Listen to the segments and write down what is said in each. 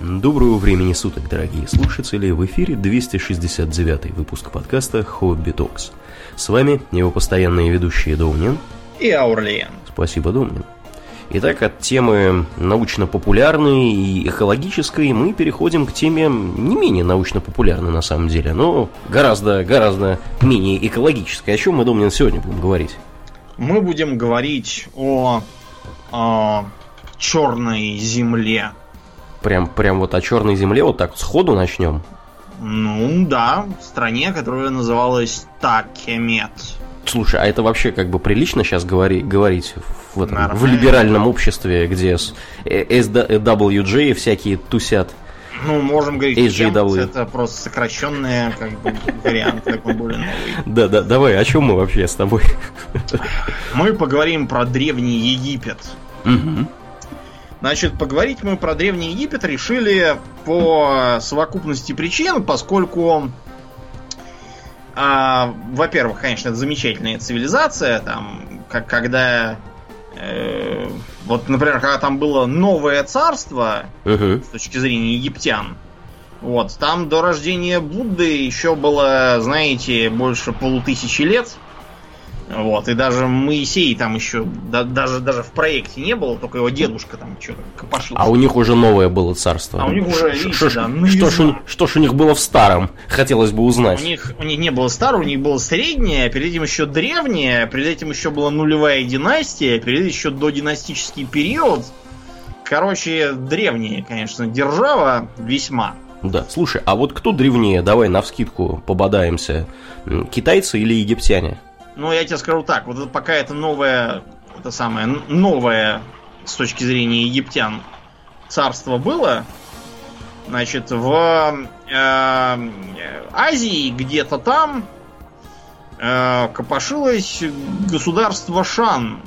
Доброго времени суток, дорогие слушатели! В эфире 269 выпуск подкаста «Хобби Токс». С вами его постоянные ведущие Домнин и Аурлиен. Спасибо, Домнин. Итак, от темы научно-популярной и экологической мы переходим к теме не менее научно-популярной на самом деле, но гораздо-гораздо менее экологической. О чем мы, Домнин, сегодня будем говорить? Мы будем говорить о, о черной земле. Прям, прям вот о черной земле вот так сходу начнем? Ну да, в стране, которая называлась Такемет. Слушай, а это вообще как бы прилично сейчас говори, говорить в, этом, в либеральном обществе, где SWJ всякие тусят? Ну, можем говорить, HJW. это просто сокращенный как бы, вариант, такой более новый. Да, да, давай, о чем мы вообще с тобой? Мы поговорим про Древний Египет. Угу. Значит, поговорить мы про Древний Египет решили по совокупности причин, поскольку, а, во-первых, конечно, это замечательная цивилизация, там, как когда э, вот, например, когда там было новое царство uh-huh. с точки зрения египтян, вот, там до рождения Будды еще было, знаете, больше полутысячи лет. Вот, и даже Моисей там еще, да, даже, даже в проекте не было, только его дедушка там что-то копошился. А у них уже новое было царство. А у них уже, видите, что, да, что, ж, что ж у них было в старом, хотелось бы узнать. У них, у них не было старого, у них было среднее, а перед этим еще древнее, а перед этим еще была нулевая династия, а перед этим еще додинастический период. Короче, древнее, конечно, держава весьма. Да, слушай, а вот кто древнее? Давай на вскидку пободаемся. Китайцы или египтяне? Ну, я тебе скажу так, вот пока это новое, это самое новое с точки зрения египтян царство было, значит, в э, Азии где-то там э, копошилось государство Шан,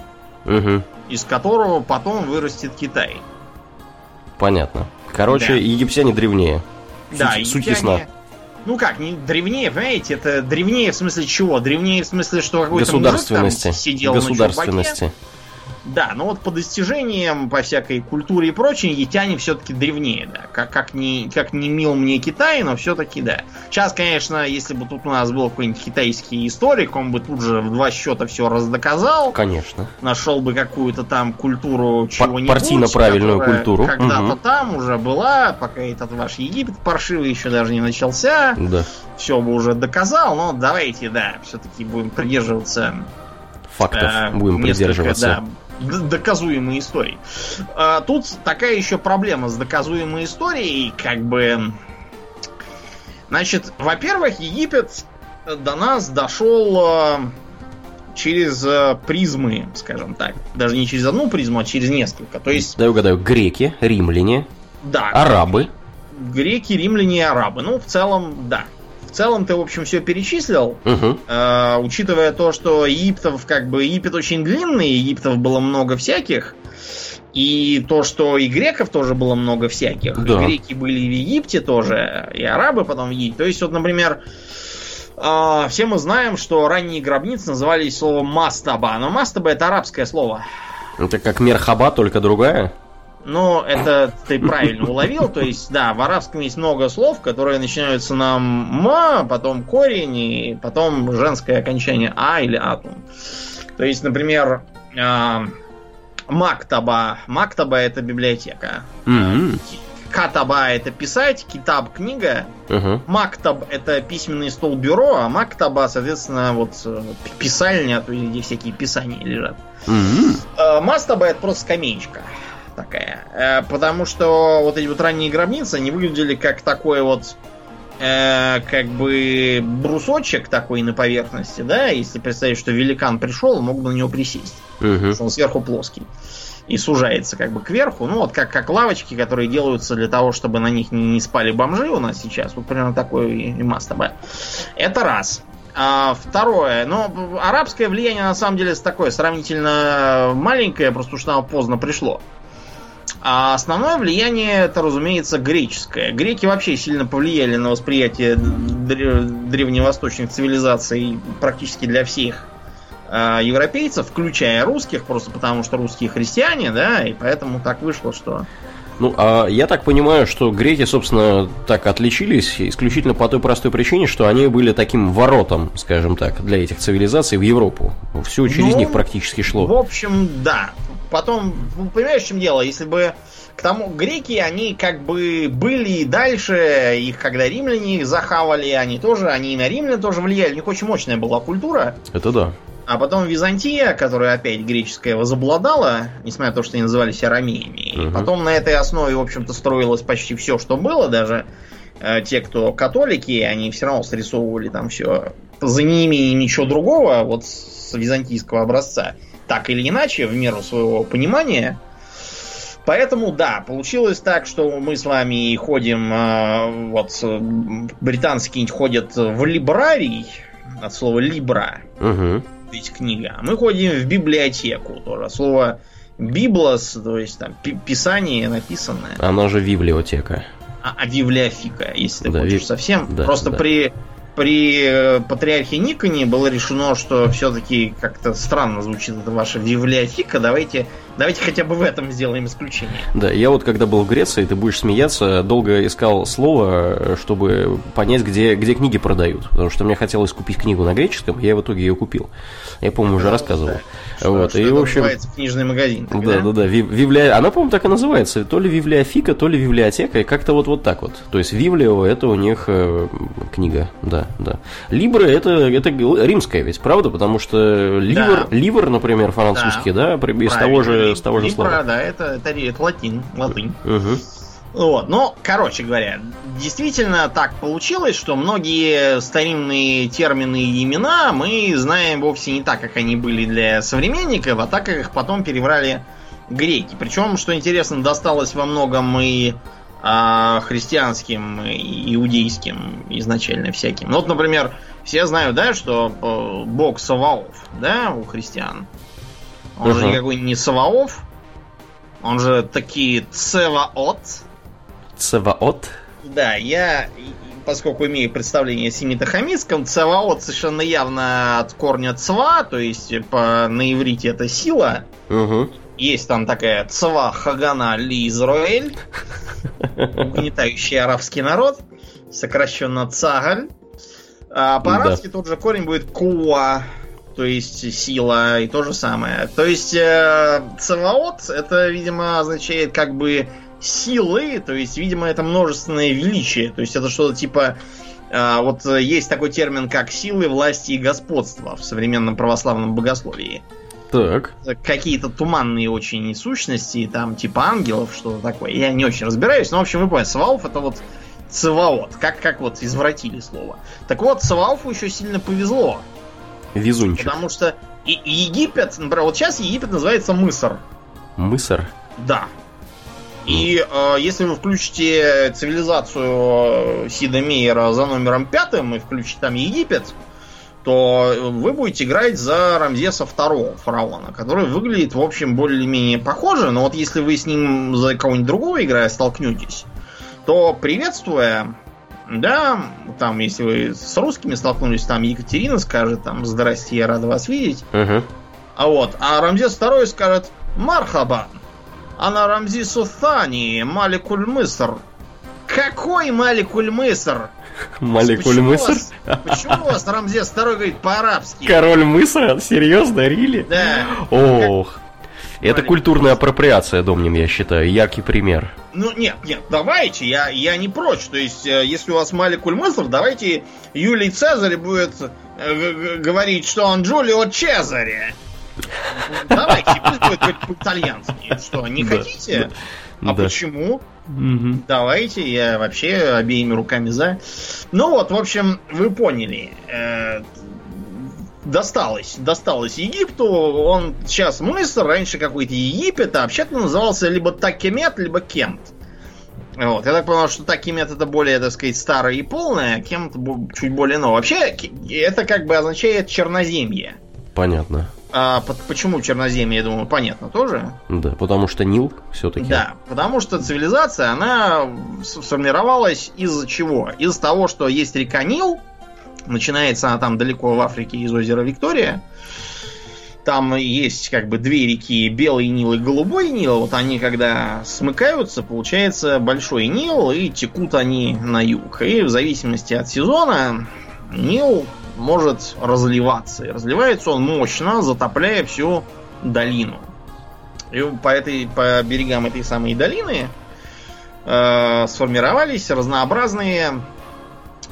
угу. из которого потом вырастет Китай. Понятно. Короче, да. египтяне древнее. Да, суть, египтяне... суть ясна. Ну как, не древнее, понимаете, это древнее в смысле чего? Древнее в смысле, что какой-то мужик там сидел на чурбаке. Да, но вот по достижениям, по всякой культуре и прочее, ятяне все-таки древнее, да. Как, как, не, как не мил мне Китай, но все-таки да. Сейчас, конечно, если бы тут у нас был какой-нибудь китайский историк, он бы тут же в два счета все раздоказал. Конечно. Нашел бы какую-то там культуру чего-нибудь. Партийно-правильную культуру. Когда-то угу. там уже была, пока этот ваш Египет паршивый еще даже не начался. Да. Все бы уже доказал, но давайте, да, все-таки будем придерживаться фактов э, будем придерживаться. Да, доказуемой истории. А, тут такая еще проблема с доказуемой историей, как бы... Значит, во-первых, Египет до нас дошел а, через а, призмы, скажем так. Даже не через одну призму, а через несколько. То есть... Да, угадаю, греки, римляне, да, арабы. Греки, римляне и арабы. Ну, в целом, да. В целом ты, в общем, все перечислил. Угу. Э, учитывая то, что Египтов, как бы, Египет очень длинный, Египтов было много всяких. И то, что и греков тоже было много всяких. Да. Греки были и в Египте тоже, и арабы потом в Египте. То есть, вот, например, э, все мы знаем, что ранние гробницы назывались словом мастаба. Но мастаба это арабское слово. Это как мерхаба, только другая? Но это ты правильно уловил. То есть, да, в арабском есть много слов, которые начинаются на ма, потом корень, и потом женское окончание а или атум. То есть, например, э, мактаба. Мактаба это библиотека. Mm-hmm. Катаба это писать, китаб книга, uh-huh. мактаб это письменный стол бюро, а мактаба, соответственно, вот э, писальня, то есть где всякие писания лежат. Uh-huh. Мастаба это просто скамеечка такая. Э, потому что вот эти вот ранние гробницы, они выглядели как такой вот э, как бы брусочек такой на поверхности, да, если представить, что великан пришел, мог бы на него присесть. Угу. Что он сверху плоский. И сужается как бы кверху. Ну, вот как, как лавочки, которые делаются для того, чтобы на них не, не спали бомжи у нас сейчас. Вот примерно такой и маста Это раз. А, второе. Ну, арабское влияние на самом деле такое сравнительно маленькое, просто что оно поздно пришло. А основное влияние это, разумеется, греческое. Греки вообще сильно повлияли на восприятие древневосточных цивилизаций практически для всех э, европейцев, включая русских, просто потому что русские христиане, да, и поэтому так вышло, что Ну, а я так понимаю, что греки, собственно, так отличились исключительно по той простой причине, что они были таким воротом, скажем так, для этих цивилизаций в Европу. Все через Ну, них практически шло. В общем, да. Потом, ну, понимаешь, в чем дело? Если бы к тому греки, они как бы были и дальше, их когда римляне их захавали, они тоже, они и на римлян тоже влияли. У них очень мощная была культура. Это да. А потом Византия, которая опять греческая возобладала, несмотря на то, что они назывались арамеями. И Мгм. потом на этой основе, в общем-то, строилось почти все, что было. Даже э, те, кто католики, они все равно срисовывали там все за неимением ничего другого, вот с византийского образца. Так или иначе, в меру своего понимания. Поэтому, да, получилось так, что мы с вами ходим, э, вот, британские ходят в либрарий, от слова либра, Угу. то есть книга. А мы ходим в библиотеку тоже. от Слово библос, то есть там пи- писание написанное. Она же библиотека. А, а библиофика, если ты Да, хочешь ви- совсем. да, Просто да. при при э, патриархе Никоне было решено, что все-таки как-то странно звучит эта ваша библиофика. Давайте, давайте хотя бы в этом сделаем исключение. Да, я вот когда был в Греции, ты будешь смеяться, долго искал слово, чтобы понять, где, где книги продают. Потому что мне хотелось купить книгу на греческом, я в итоге ее купил. Я, по-моему, уже рассказывал. Что, вот, что и, это в общем, называется книжный магазин. так, Да, да, да. ви- Вивлия... Она, по-моему, так и называется. То ли библиофика, то ли библиотека, и как-то вот, вот так вот. То есть Вивлио это у них э, книга, да, да. Либра это, это римская ведь, правда? Потому что ливр, Да. ливр, например, французский, да, при- из того же, с того же Либра, слова. да, это, это, это латин, латынь. Мгм. Вот, но, короче говоря, действительно так получилось, что многие старинные термины и имена мы знаем вовсе не так, как они были для современников, а так, как их потом перебрали греки. Причем, что интересно, досталось во многом и а, христианским, и иудейским изначально всяким. Ну, вот, например, все знают, да, что э, бог Саваоф, да, у христиан. Он же Ага. никакой не Саваоф, он же таки Цеваот. Цеваот. Да, я, поскольку имею представление о семитохамистском, цеваот совершенно явно от корня цва, то есть по, на иврите это сила. Угу. Есть там такая цва хагана ли Израиль, угнетающий арабский народ, сокращенно цагаль. А по-арабски тот же корень будет куа, то есть сила, и то же самое. То есть э, это, видимо, означает как бы силы, то есть, видимо, это множественное величие. То есть это что-то типа... э, вот есть такой термин, как силы, власти и господства в современном православном богословии Так. какие-то туманные очень сущности, там типа ангелов, что-то такое. Я не очень разбираюсь, но в общем вы поняли, Свалф это вот Цеваот, как, как вот извратили слово. Так вот, Цевалфу еще сильно повезло, Везунчик. потому что и, Египет, например, вот сейчас Египет называется Мыср, Мысар. да. И э, если вы включите цивилизацию э, Сида Мейера за номером пятым и включите там Египет, то вы будете играть за Рамзеса второго фараона, который выглядит, в общем, более-менее похоже, но вот если вы с ним за кого-нибудь другого играя столкнетесь, то приветствуя, да, там, если вы с русскими столкнулись, там Екатерина скажет, там, здрасте, я рада вас видеть, Угу. а вот, а Рамзес второй скажет Мархабан. Она Рамзису Thani, Маликуль Мыср. Какой Маликуль Мыср? Маликуль Почему у Мысар? вас- Почему у вас Рамзес второй говорит по-арабски? Король Мысра? Серьезно, Рили? Да. Ох. Это культурная апроприация, Домнин, я считаю. Яркий пример. Ну, нет, нет, давайте, я, я не прочь. То есть, э, если у вас Маликуль Мыср, давайте Юлий Цезарь будет э, говорить, что он Джулио Цезаре. Давайте, пусть будет говорить по-итальянски. Что, не хотите? А почему? Мгм. Давайте, я вообще обеими руками за. Ну вот, в общем, вы поняли. Досталось, досталось Египту. Он сейчас мыср, раньше какой-то Египет, а вообще-то назывался либо Такемет, либо Кент. Вот. Я так понял, что Такемет это более, так сказать, старое и полное, а Кент бо- чуть более новое. Вообще, это как бы означает черноземье. Понятно. А по- почему черноземье, я думаю, понятно тоже. Да, потому что Нил все-таки. Да, потому что цивилизация, она сформировалась из чего? Из того, что есть река Нил, начинается она там далеко в Африке из озера Виктория, там есть как бы две реки, Белый Нил и Голубой Нил. Вот они когда смыкаются, получается Большой Нил, и текут они на юг. И в зависимости от сезона Нил может разливаться. И разливается он мощно, затопляя всю долину. И по, этой, по берегам этой самой долины э, сформировались разнообразные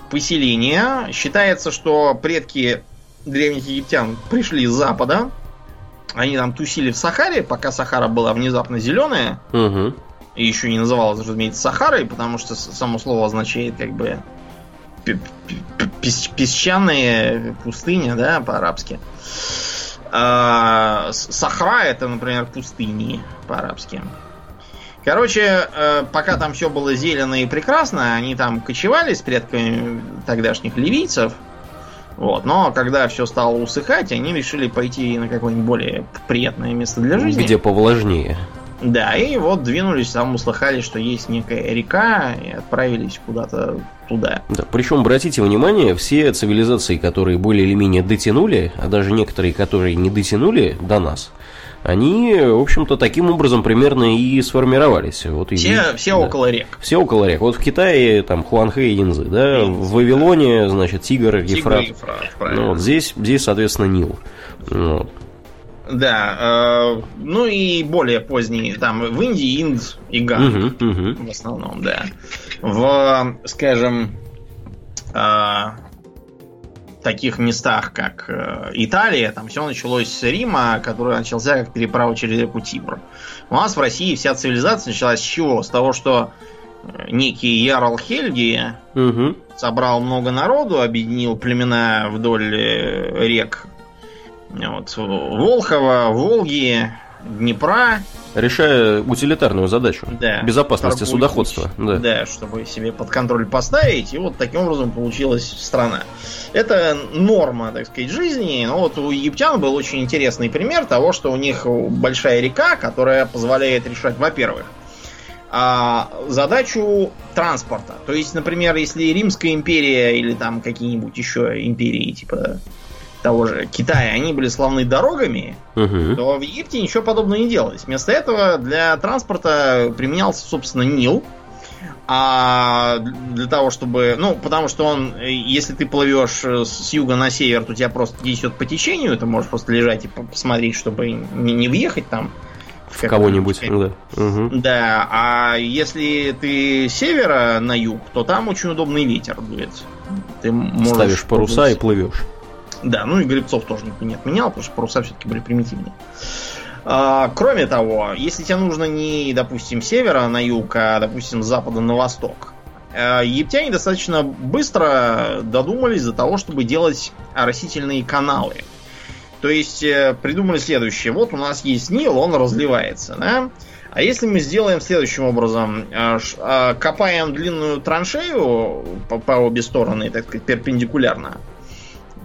поселения. Считается, что предки древних египтян пришли с запада. Они там тусили в Сахаре, пока Сахара была внезапно зеленая. Угу. И еще не называлась, разумеется, Сахарой, потому что само слово означает как бы песчаная пустыня, да, по-арабски. А, Сахра это, например, пустыни по-арабски. Короче, э, пока там все было зелено и прекрасно, они там кочевали с предками тогдашних ливийцев. Вот. Но когда все стало усыхать, они решили пойти на какое-нибудь более приятное место для жизни. Где повлажнее. Да, и вот двинулись, там услыхали, что есть некая река, и отправились куда-то туда. Да, причем, обратите внимание, все цивилизации, которые более или менее дотянули, а даже некоторые, которые не дотянули до нас, они, в общем-то, таким образом примерно и сформировались. Вот все и, все да. около рек. Все около рек. Вот в Китае там Хуанхэ и Янзы, да, Янзы, в Вавилоне, да. значит, Тигр, Ефрат. Тигр, Ефрат ну, вот здесь, здесь, соответственно, Нил. Вот. Да, э, ну и более поздние, там в Индии Инд и Ганг угу, угу. в основном, да. В, скажем, э, таких местах, как э, Италия, там все началось с Рима, который начался как переправа через реку Тибр. У нас в России вся цивилизация началась с чего? С того, что э, некий Ярл Хельги угу. собрал много народу, объединил племена вдоль э, рек вот, Волхова, Волги, Днепра. Решая утилитарную задачу. Да. Безопасности судоходства. Да. да, чтобы себе под контроль поставить. И вот таким образом получилась страна. Это норма, так сказать, жизни. Но вот у египтян был очень интересный пример того, что у них большая река, которая позволяет решать, во-первых, а, задачу транспорта. То есть, например, если Римская империя или там какие-нибудь еще империи, типа того же Китая, они были славны дорогами, угу. то в Египте ничего подобного не делалось. Вместо этого для транспорта применялся, собственно, Нил. А для того, чтобы... Ну, потому что он, если ты плывешь с юга на север, то тебя просто несет по течению, ты можешь просто лежать и посмотреть, чтобы не, не въехать там. В кого-нибудь, да. Угу. Да, а если ты с севера на юг, то там очень удобный ветер дует. Ты можешь Ставишь паруса и плывешь. Да, ну и гребцов тоже никто не отменял, потому что паруса все-таки были примитивные. А, кроме того, если тебе нужно не, допустим, севера на юг, а, допустим, с запада на восток, а, египтяне достаточно быстро додумались до того, чтобы делать оросительные каналы. То есть э, придумали следующее. Вот у нас есть Нил, он разливается, да? А если мы сделаем следующим образом, а, копаем длинную траншею по, по обе стороны, так сказать, перпендикулярно,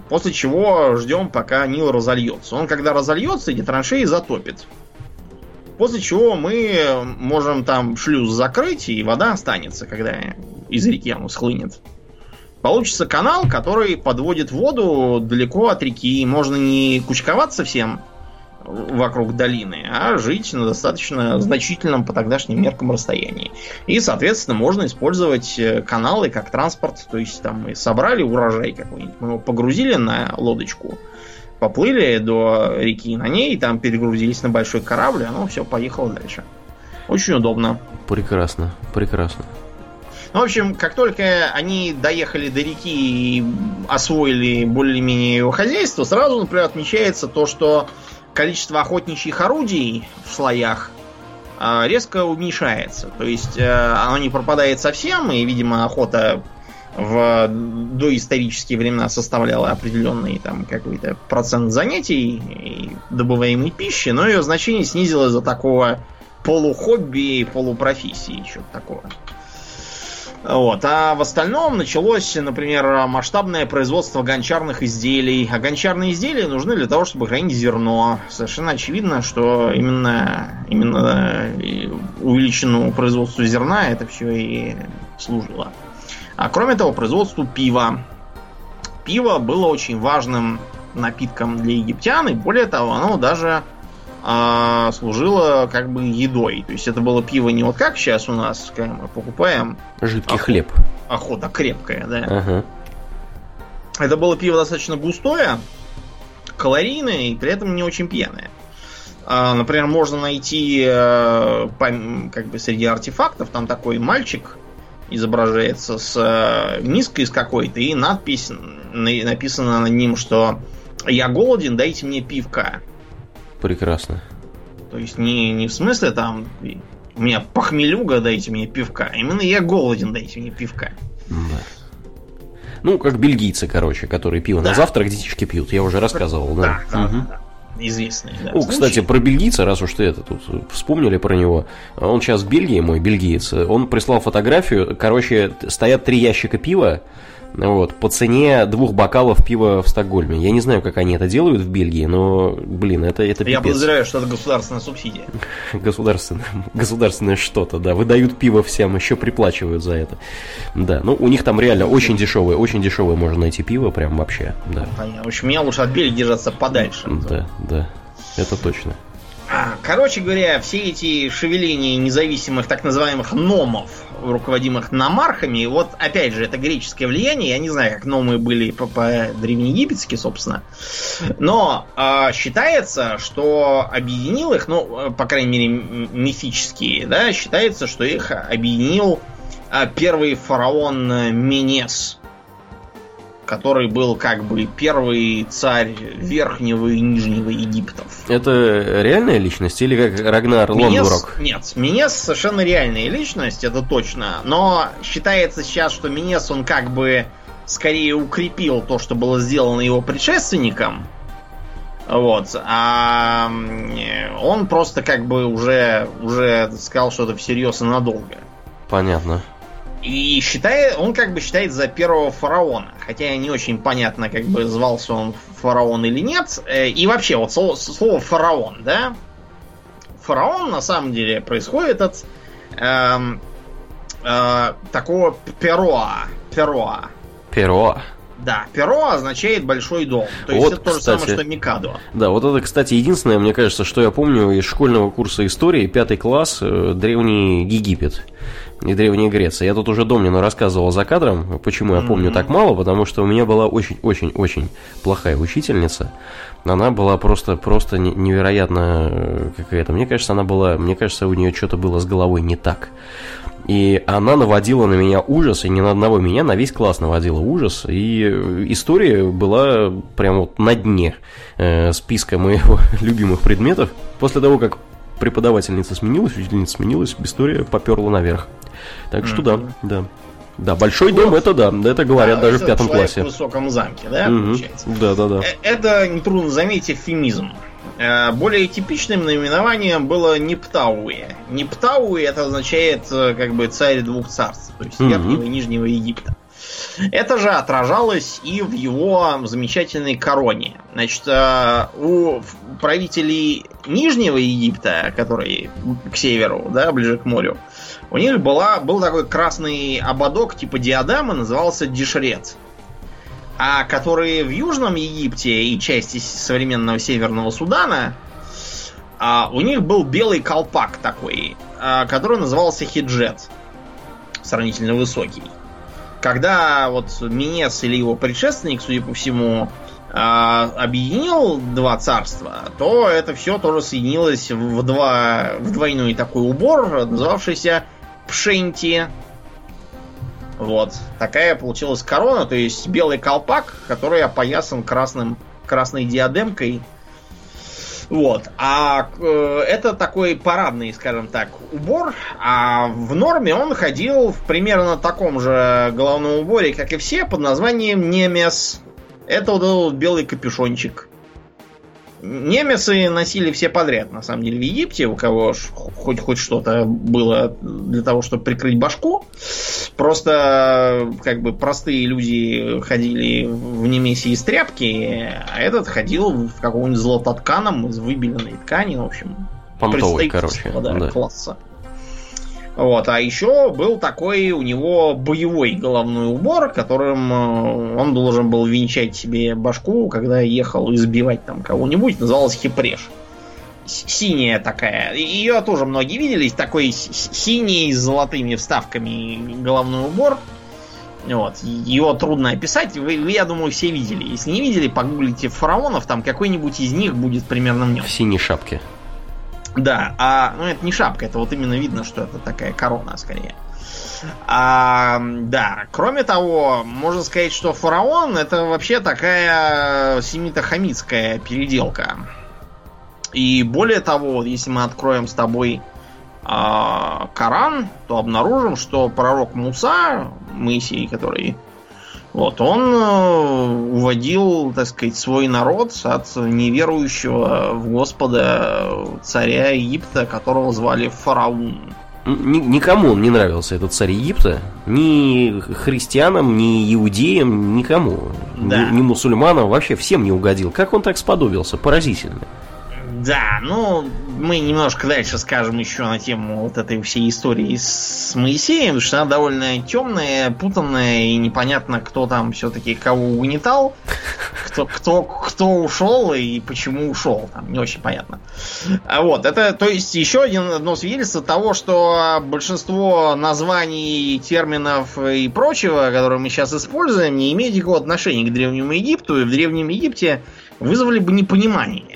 После чего ждем, пока Нил разольется. Он, когда разольется, эти траншеи затопит. После чего мы можем там шлюз закрыть, и вода останется, когда из реки оно схлынет. Получится канал, который подводит воду далеко от реки. Можно не кучковаться всем вокруг долины, а жить на достаточно значительном по тогдашним меркам расстоянии. И, соответственно, можно использовать э, каналы как транспорт. То есть там мы собрали урожай какой-нибудь, мы его погрузили на лодочку, поплыли до реки на ней, там перегрузились на большой корабль, и оно все поехало дальше. Очень удобно. Прекрасно, прекрасно. Ну, в общем, как только они доехали до реки и освоили более-менее его хозяйство, сразу, например, отмечается то, что количество охотничьих орудий в слоях а, резко уменьшается. То есть э, оно не пропадает совсем, и, видимо, охота в доисторические времена составляла определенный там какой-то процент занятий и добываемой пищи, но ее значение снизилось до такого полухобби, полупрофессии, что-то такого. Вот. А в остальном началось, например, масштабное производство гончарных изделий. А гончарные изделия нужны для того, чтобы хранить зерно. Совершенно очевидно, что именно, именно увеличенному производству зерна это все и служило. А кроме того, производству пива. Пиво было очень важным напитком для египтян, и более того, оно даже а, служило как бы едой. То есть это было пиво не вот как сейчас у нас, когда мы покупаем. Жидкий охот, хлеб. Охота крепкая, да. Ага. Это было пиво достаточно густое, калорийное и при этом не очень пьяное. А, например, можно найти э, как бы среди артефактов там такой мальчик изображается с э, миской с какой-то и надпись написано на ним, что я голоден, дайте мне пивка. Прекрасно. То есть не, не в смысле там у меня похмелюга, дайте мне пивка. Именно я голоден, дайте мне пивка. Да. Ну, как бельгийцы, короче, которые пиво да. на завтрак детишки пьют. Я уже рассказывал, да. Да, да, угу. да известный. Да, О, кстати, про бельгийца, раз уж ты это тут вспомнили про него. Он сейчас в Бельгии, мой бельгиец. Он прислал фотографию. Короче, стоят три ящика пива вот, по цене двух бокалов пива в Стокгольме. Я не знаю, как они это делают в Бельгии, но, блин, это, это Я пипец. подозреваю, что это государственная субсидия. Государственное, государственное что-то, да. Выдают пиво всем, еще приплачивают за это. Да, ну у них там реально очень дешевое, очень дешевое можно найти пиво, прям вообще, да. Понятно. В общем, мне лучше от Бельгии держаться подальше. Да, да, это точно. А, короче говоря, все эти шевеления независимых так называемых номов, руководимых намархами, вот опять же, это греческое влияние, я не знаю, как номы были по-древнеегипетски, собственно, но э, считается, что объединил их, ну, по крайней мере, мифические, да, считается, что их объединил э, первый фараон Менес, который был как бы первый царь Верхнего и Нижнего Египтов. Это реальная личность или как Рагнар Лонгурок? Нет, Минес совершенно реальная личность, это точно. Но считается сейчас, что Минес он как бы скорее укрепил то, что было сделано его предшественником. Вот. А он просто как бы уже, уже сказал, что это всерьез и надолго. Понятно. И считает, он как бы считает за первого фараона. Хотя не очень понятно, как бы звался он фараон или нет. Э, и вообще, вот слово, слово фараон, да? Фараон на самом деле происходит от э, э, такого пероа. Пероа. Пероа. Да, перо означает большой дом. То есть вот, это то же кстати, самое, что Микадо. Да, вот это, кстати, единственное, мне кажется, что я помню из школьного курса истории, пятый класс, э, древний Египет и Древняя Греция. Я тут уже Домнину рассказывал за кадром, почему я помню mm-hmm. так мало, потому что у меня была очень-очень-очень плохая учительница. Она была просто, просто невероятно э, какая-то. Мне кажется, она была, мне кажется, у нее что-то было с головой не так. И она наводила на меня ужас, и не на одного меня, на весь класс наводила ужас. И история была прямо вот на дне э, списка моих любимых предметов. После того, как преподавательница сменилась, учительница сменилась, история поперла наверх. Так что mm-hmm. да, да. Да, большой дом это да, это говорят да, даже в пятом классе. В высоком замке, да, угу. Да, да, да. Это нетрудно заметить эвфемизм. Э, более типичным наименованием было Нептауэ. Нептауэ это означает э, как бы царь двух царств, то есть. Верхнего и Нижнего Египта. Это же отражалось и в его замечательной короне. Значит, э, у правителей Нижнего Египта, который к северу, да, ближе к морю, у них была, был такой красный ободок типа диадема, назывался Дишрет. А которые в Южном Египте и части современного Северного Судана, а, у них был белый колпак такой, а, который назывался хиджет. Сравнительно высокий. Когда вот Минес или его предшественник, судя по всему, а, объединил два царства, то это все тоже соединилось в, два, в двойной такой убор, называвшийся Пшенти. Вот. Такая получилась корона, то есть белый колпак, который опоясан красным, красной диадемкой. Вот. А э, это такой парадный, скажем так, убор. А в норме он ходил в примерно таком же головном уборе, как и все, под названием Немес. Это вот этот белый капюшончик. Немесы носили все подряд, на самом деле, в Египте, у кого хоть хоть что-то было для того, чтобы прикрыть башку. Просто как бы простые люди ходили в Немесе из тряпки, а этот ходил в каком-нибудь золототканом из выбеленной ткани, в общем. Понтовый, короче. Да, да. класса. Вот, а еще был такой у него боевой головной убор, которым э, он должен был венчать себе башку, когда ехал избивать там кого-нибудь. Называлась хипреш. Синяя такая. Ее тоже многие видели. Такой синий с золотыми вставками головной убор. Вот. Его трудно описать. Вы, я думаю, все видели. Если не видели, погуглите фараонов, там какой-нибудь из них будет примерно в нем. В синей шапке. Да, а, ну это не шапка, это вот именно видно, что это такая корона скорее. А, да, кроме того, можно сказать, что фараон это вообще такая семито-хамитская переделка. И более того, если мы откроем с тобой а, Коран, то обнаружим, что пророк Муса, Моисей, который вот, он э, уводил, так сказать, свой народ от неверующего в Господа царя Египта, которого звали Фараун. Никому он не нравился, этот царь Египта. Ни христианам, ни иудеям, никому. Да. Ни, ни мусульманам, вообще всем не угодил. Как он так сподобился? Поразительно. Да, ну, мы немножко дальше скажем еще на тему вот этой всей истории с Моисеем, потому что она довольно темная, путанная, и непонятно, кто там все-таки кого угнетал, кто, кто, кто ушел и почему ушел. Там не очень понятно. А вот, это, то есть, еще один, одно свидетельство того, что большинство названий, терминов и прочего, которые мы сейчас используем, не имеют никакого отношения к Древнему Египту, и в Древнем Египте вызвали бы непонимание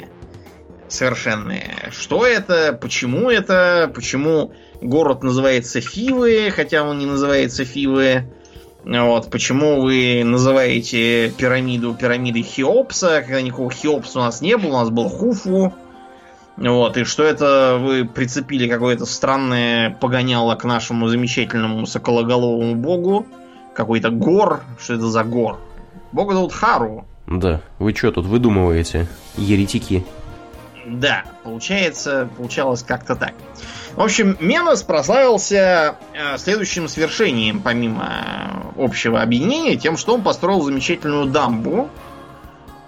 совершенные. Что это, почему это, почему город называется Фивы, хотя он не называется Фивы. Вот, почему вы называете пирамиду пирамидой Хеопса, когда никакого Хеопса у нас не было, у нас был Хуфу. Вот, и что это вы прицепили какое-то странное погоняло к нашему замечательному сокологоловому богу. Какой-то гор. Что это за гор? Бога зовут Хару. Да, вы что тут выдумываете, еретики? Да, получается, получалось как-то так. В общем, Менос прославился э, следующим свершением, помимо общего объединения, тем, что он построил замечательную дамбу,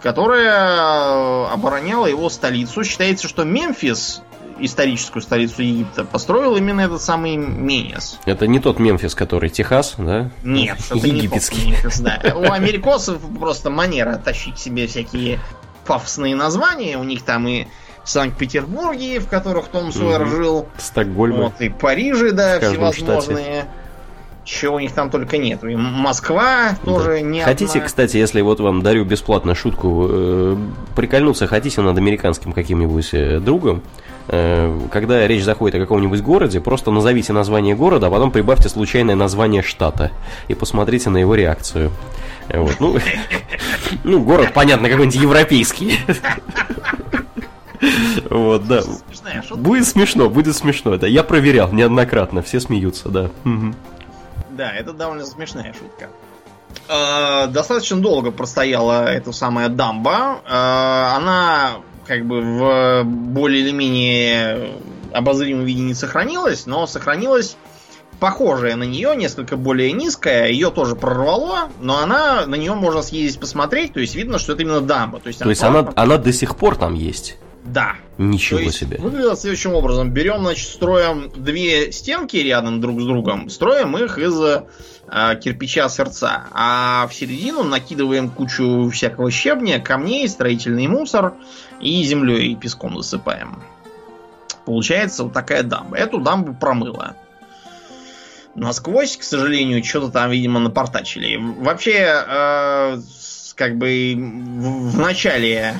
которая э, обороняла его столицу. Считается, что Мемфис, историческую столицу Египта, построил именно этот самый Менес. Это не тот Мемфис, который Техас, да? Нет, это Египетский. не тот Мемфис, да. У америкосов просто манера тащить себе всякие пафосные названия. У них там и Санкт-Петербурге, в которых Том Сойер угу. жил. Стокгольме. Вот, и Париже, да, всевозможные. Штате. Чего у них там только нет. И Москва тоже да. не Хотите, одна. кстати, если вот вам дарю бесплатно шутку, э, прикольнуться хотите над американским каким-нибудь э, другом, э, когда речь заходит о каком-нибудь городе, просто назовите название города, а потом прибавьте случайное название штата и посмотрите на его реакцию. Вот, ну, ну, город, понятно, какой-нибудь европейский. Вот, да. Будет смешно, будет смешно. Это я проверял неоднократно, все смеются, да. Да, это довольно смешная шутка. А, достаточно долго простояла эта самая дамба. А, она как бы в более или менее обозримом виде не сохранилась, но сохранилась похожая на нее, несколько более низкая. Ее тоже прорвало, но она на нее можно съездить посмотреть, то есть видно, что это именно дамба. То есть, то она, есть она, она до сих пор там есть. Да. Ничего То есть, себе. Выглядит следующим образом. Берем, значит, строим две стенки рядом друг с другом, строим их из э, кирпича сердца. А в середину накидываем кучу всякого щебня, камней, строительный мусор и землей и песком засыпаем. Получается вот такая дамба. Эту дамбу промыло. Насквозь, к сожалению, что-то там, видимо, напортачили. Вообще, э, как бы в, в начале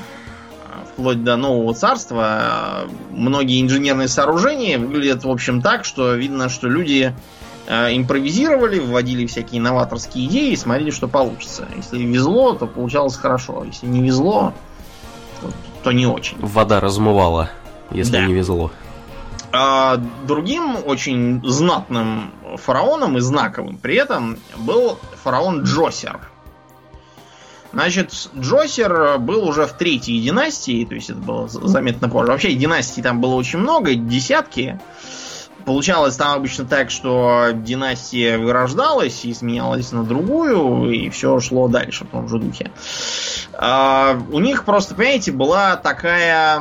вплоть до нового царства, многие инженерные сооружения выглядят, в общем, так, что видно, что люди э, импровизировали, вводили всякие новаторские идеи и смотрели, что получится. Если везло, то получалось хорошо. Если не везло, то, то не очень. Вода размывала, если да. не везло. А другим очень знатным фараоном и знаковым при этом был фараон Джосер – Значит, Джосер был уже в третьей династии, то есть это было заметно позже. Вообще династий там было очень много, десятки. Получалось там обычно так, что династия вырождалась и сменялась на другую, и все шло дальше в том же духе. А, у них просто, понимаете, была такая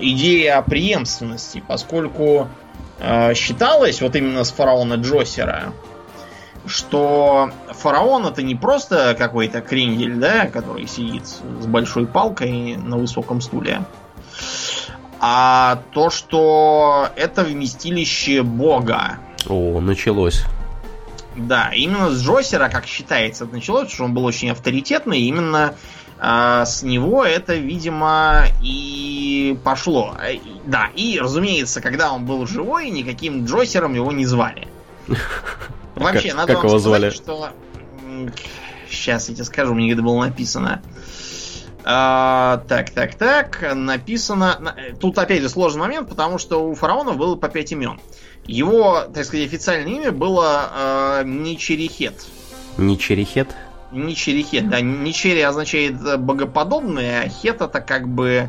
идея преемственности, поскольку э, считалось, вот именно с фараона Джосера, что фараон это не просто какой-то крендель, да, который сидит с большой палкой на высоком стуле, а то, что это вместилище бога. О, началось. Да, именно с Джосера, как считается, это началось, потому что он был очень авторитетный, именно э, с него это, видимо, и пошло. Да, и, разумеется, когда он был живой, никаким Джосером его не звали. Вообще, Как- надо как вам его сказать, звали? что... Сейчас я тебе скажу, мне где было написано. А, так, так, так. Написано... на- Тут опять же сложный момент, потому что у фараонов было по пять имен. Его, так сказать, официальное имя было э, Ничерихет. Не черехет? Ничерихет, да. Ничери означает э, богоподобный, а хет это как бы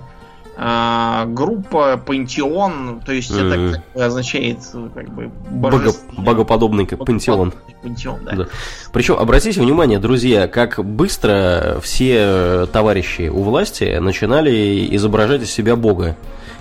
э, группа, пантеон, то есть это как бы означает э, как бы Бого- богоподобный к- пантеон. Пантеон, да. Да. Причем, обратите внимание, друзья, как быстро все э, товарищи у власти начинали изображать из себя бога.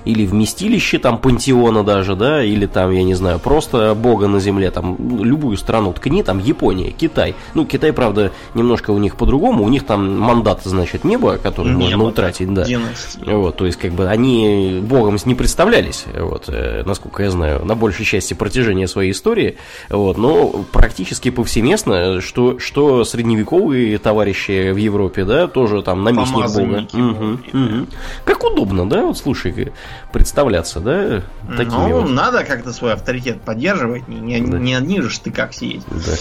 Или вместилище там пантеона даже, да, или там, я не знаю, просто бога на земле, там, любую страну ткни, там, Япония, Китай. Ну, Китай, правда, немножко у них по-другому, у них там мандат, значит, небо, который можно Небо, утратить, да. Династии. Вот, то есть, как бы они богом не представлялись, вот, э, насколько я знаю, на большей части протяжения своей истории, вот, но практически повсеместно, что, что средневековые товарищи в Европе, да, тоже там наместник бога. Боги, мгм. Как удобно, да, вот слушай, представляться, да, такими ну, вот. надо как-то свой авторитет поддерживать, не, не, Да. не одни же штыках сидеть. Да.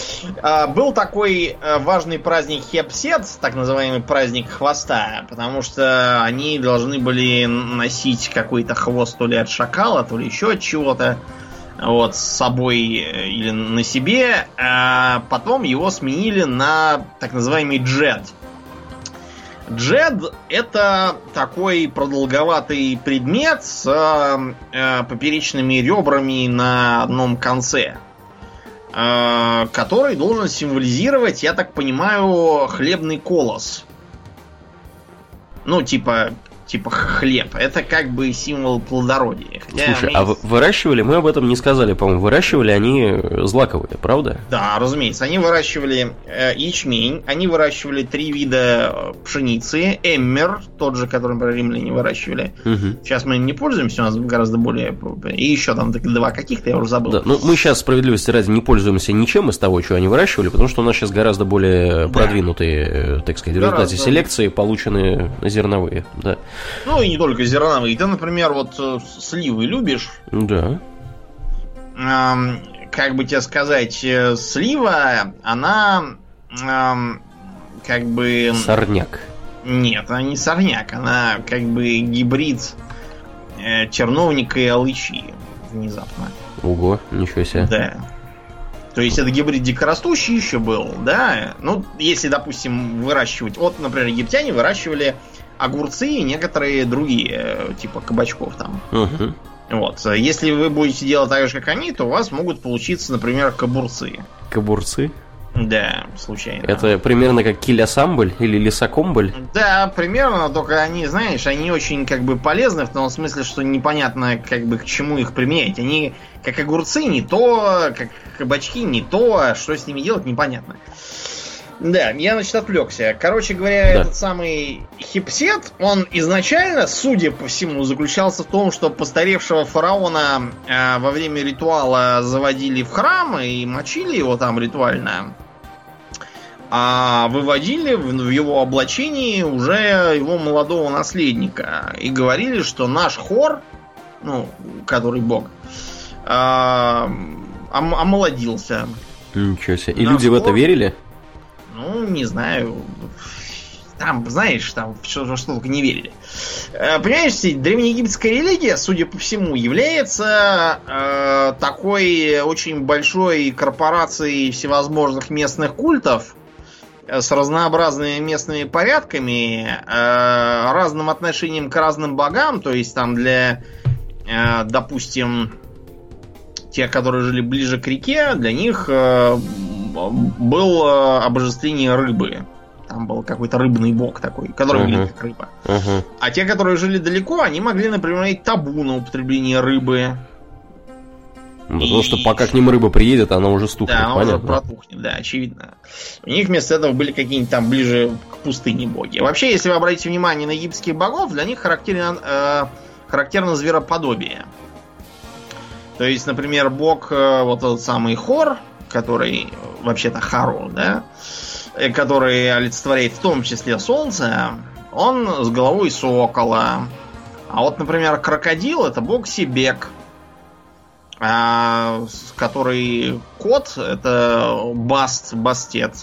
А, был такой э, важный праздник Хепсет, так называемый праздник хвоста, потому что они должны были носить какой-то хвост то ли от шакала, то ли еще от чего-то вот, с собой э, или на себе. А потом его сменили на так называемый джед. Джед это такой продолговатый предмет с э, э, поперечными ребрами на одном конце э, который должен символизировать, я так понимаю, хлебный колос. Ну, типа, типа хлеб. Это как бы символ плодородия. Хотя Слушай, мне- а вы- выращивали, мы об этом не сказали, по-моему, выращивали они э, злаковые, правда? Да, разумеется. Они выращивали э, ячмень, они выращивали три вида э, пшеницы. Эммер, тот же, который, например, римляне выращивали. Мгм. Сейчас мы им не пользуемся, у нас гораздо более... И еще там два каких-то, я уже забыл. Да, ну мы сейчас, справедливости ради, не пользуемся ничем из того, что они выращивали, потому что у нас сейчас гораздо более Да. продвинутые, э, так сказать, в результате селекции получены зерновые. Да. Ну и не только зерновые. Ты, например, вот э, сливы любишь? Да. Эм, как бы тебе сказать, э, слива, она эм, как бы... Сорняк. Нет, она не сорняк, она как бы гибрид э, черновника и алычи внезапно. Ого, ничего себе. Да. То есть это гибрид дикорастущий еще был, да? Ну, если, допустим, выращивать... Вот, например, египтяне выращивали огурцы и некоторые другие, э, типа кабачков там. Мгм. Вот. Если вы будете делать так же, как они, то у вас могут получиться, например, кабурцы. Кабурцы. Да, случайно. Это примерно как килясамбль или лесокомбль. Да, примерно, только они, знаешь, они очень как бы полезны в том смысле, что непонятно как бы к чему их применять. Они как огурцы не то, как кабачки не то, а что с ними делать непонятно. Да, я, значит, отвлекся. Короче говоря, Да. этот самый хипсет, он изначально, судя по всему, заключался в том, что постаревшего фараона э, во время ритуала заводили в храм и мочили его там ритуально а выводили в в его облачении уже его молодого наследника и говорили, что наш хор, ну, который бог, ом- омолодился. Ничего себе. И Да, люди в это верили? Ну, не знаю. Там, знаешь, там что, во что только не верили. Э, Понимаете, древнеегипетская религия, судя по всему, является э, такой очень большой корпорацией всевозможных местных культов э, с разнообразными местными порядками, э, разным отношением к разным богам, то есть там для, э, допустим, тех, которые жили ближе к реке, для них э, было обожествление рыбы. Там был какой-то рыбный бог такой, который Мгм. выглядит как рыба. Ага. А те, которые жили далеко, они могли, например, иметь табу на употребление рыбы. Потому и... что пока к ним рыба приедет, она уже стухнет, Да, она понятно. уже протухнет, да, очевидно. У них вместо этого были какие-нибудь там ближе к пустыне боги. Вообще, если вы обратите внимание на египетских богов, для них характерно, э, характерно звероподобие. То есть, например, бог, э, вот тот самый Хор, который вообще-то Хару, да, который олицетворяет в том числе солнце, он с головой сокола. А вот, например, крокодил это бог Сибек, а, который кот это Баст, Бастет.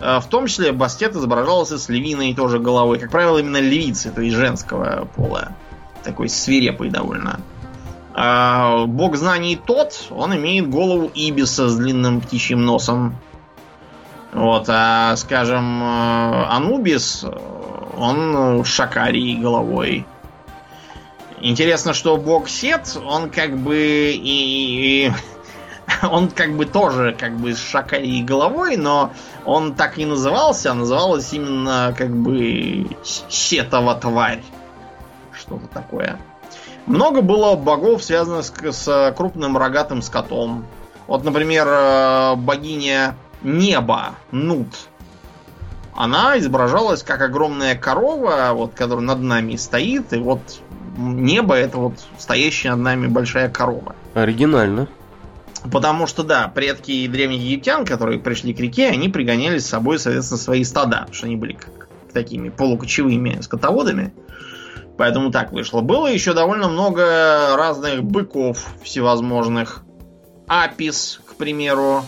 А, в том числе Бастет изображался с львиной тоже головой. Как правило, именно львицы, то есть женского пола. Такой свирепый довольно. А, бог знаний тот, он имеет голову Ибиса с длинным птичьим носом. Вот, а, скажем, э, Анубис, он шакарий головой. Интересно, что бог Сет, он как бы и... Он как бы тоже как бы с шакарей головой, но он так и назывался, а называлась именно как бы Сетова тварь. Что-то такое. Много было богов, связанных с, с крупным рогатым скотом. Вот, например, э, богиня неба, Нут. Она изображалась как огромная корова, вот, которая над нами стоит, и вот небо это вот стоящая над нами большая корова. Оригинально. Потому что, да, предки древних египтян, которые пришли к реке, они пригоняли с собой, соответственно, свои стада, потому что они были как, такими полукочевыми скотоводами. Поэтому так вышло. Было еще довольно много разных быков всевозможных. Апис, к примеру,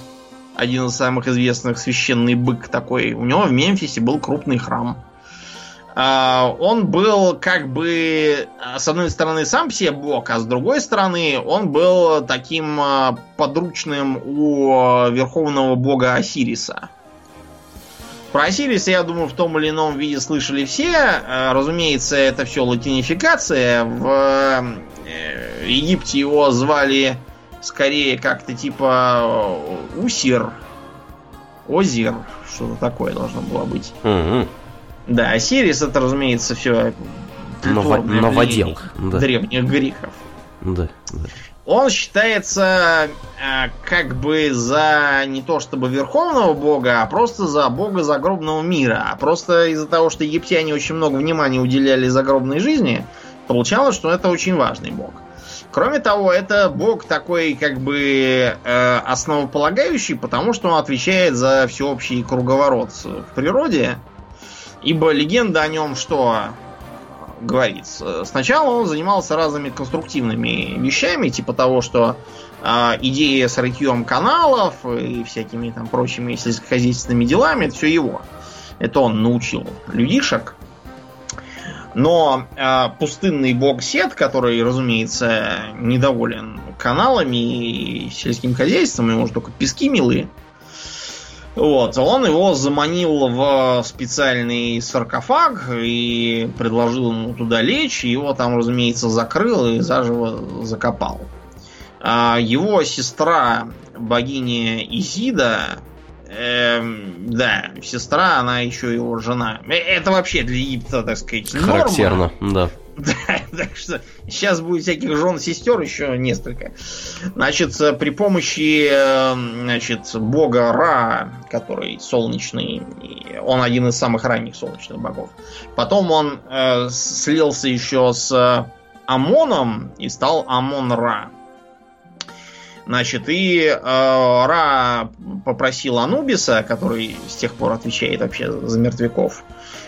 один из самых известных священный бык такой. У него в Мемфисе был крупный храм. А, он был как бы, с одной стороны, сам себе бог, а с другой стороны, он был таким а, подручным у верховного бога Осириса. Про Осириса, я думаю, в том или ином виде слышали все. Э, разумеется, это все латинификация. В э, Египте его звали скорее как-то типа э, Усир. Озир. Что-то такое должно было быть. Угу. Да, Осирис это, разумеется, все новодел да. древних греков. Да, да. Он считается э, как бы за не то чтобы верховного бога, а просто за бога загробного мира. А просто из-за того, что египтяне очень много внимания уделяли загробной жизни, получалось, что это очень важный бог. Кроме того, это бог такой как бы э, основополагающий, потому что он отвечает за всеобщий круговорот в природе. Ибо легенда о нем что говорит. Сначала он занимался разными конструктивными вещами, типа того, что э, идея с рытьем каналов и всякими там прочими сельскохозяйственными делами, это все его. Это он научил людишек. Но э, пустынный бог Сет, который, разумеется, недоволен каналами и сельским хозяйством, ему уже только пески милые, вот, он его заманил в специальный саркофаг и предложил ему туда лечь. Его там, разумеется, закрыл и заживо закопал. А его сестра, богиня Изида, Эм, да, сестра, она еще его жена. Э, это вообще для Египта, так сказать, норма. Да. Так что сейчас будет всяких жен сестер еще несколько. Значит, при помощи значит, бога Ра, который солнечный, он один из самых ранних солнечных богов. Потом он э, слился еще с Амоном и стал Амон-Ра. Значит, и э, Ра попросил Анубиса, который с тех пор отвечает вообще за мертвяков,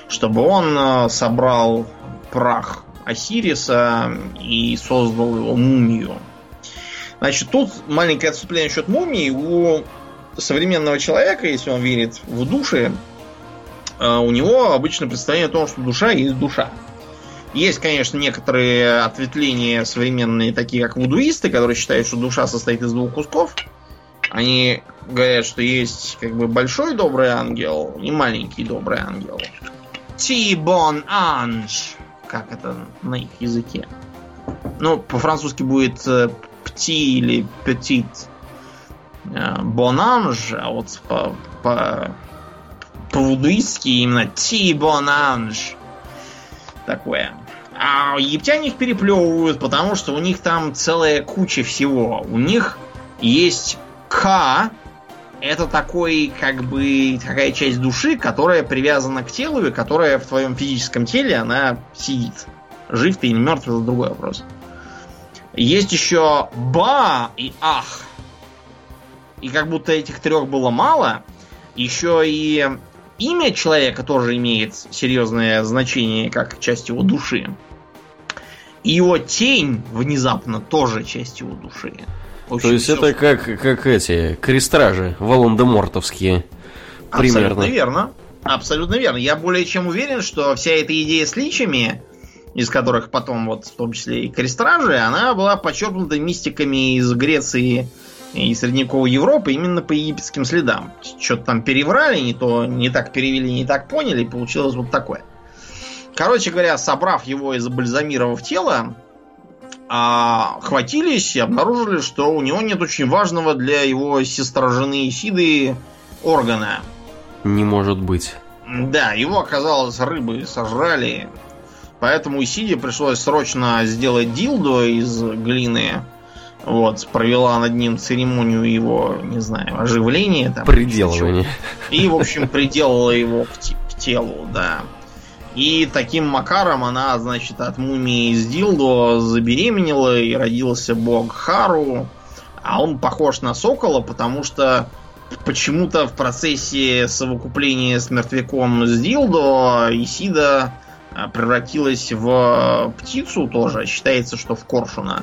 чтобы он э, собрал прах Осириса и создал его мумию. Значит, тут маленькое отступление насчет мумии. У современного человека, если он верит в души, э, у него обычно представление о том, что душа есть душа. Есть, конечно, некоторые ответвления современные, такие как вудуисты, которые считают, что душа состоит из двух кусков. Они говорят, что есть как бы большой добрый ангел и маленький добрый ангел. Тибон анж как это на их языке. Ну, по-французски будет э, пти или petit бонанж, а вот по, по, по-вудуистски именно ти бонанж. Такое. А египтяне их переплевывают, потому что у них там целая куча всего. У них Есть К, это такой, как бы, такая часть души, которая привязана к телу и которая в твоем физическом теле, она сидит. Жив ты или мертв, это другой вопрос. Есть еще Ба и Ах. И как будто этих трех было мало, еще и имя человека тоже имеет серьезное значение, как часть его души. И его тень внезапно тоже часть его души. Общем, То есть это как, как эти крестражи Волан-де-Мортовские. Примерно. Абсолютно верно. Абсолютно верно. Я более чем уверен, что вся эта идея с личами, из которых потом вот в том числе и крестражи, она была подчеркнута мистиками из Греции и средневековой Европы именно по египетским следам. Что-то там переврали, не то не так перевели, не так поняли, и получилось вот такое. Короче говоря, собрав его и забальзамировав тело, а, хватились и обнаружили, что у него нет очень важного для его сестрожены Исиды органа. Не может быть. Да, его оказалось рыбы сожрали. Поэтому Исиде пришлось срочно сделать дилдо из глины, вот, провела над ним церемонию его, не знаю, оживления. Там, Приделывания. И, в общем, приделала его к, к телу, да. И таким макаром она, значит, от мумии из Дилдо забеременела и родился бог Хару. А он похож на сокола, потому что почему-то в процессе совокупления с мертвяком с Дилдо Исида а, превратилась в птицу тоже. Считается, что в коршуна.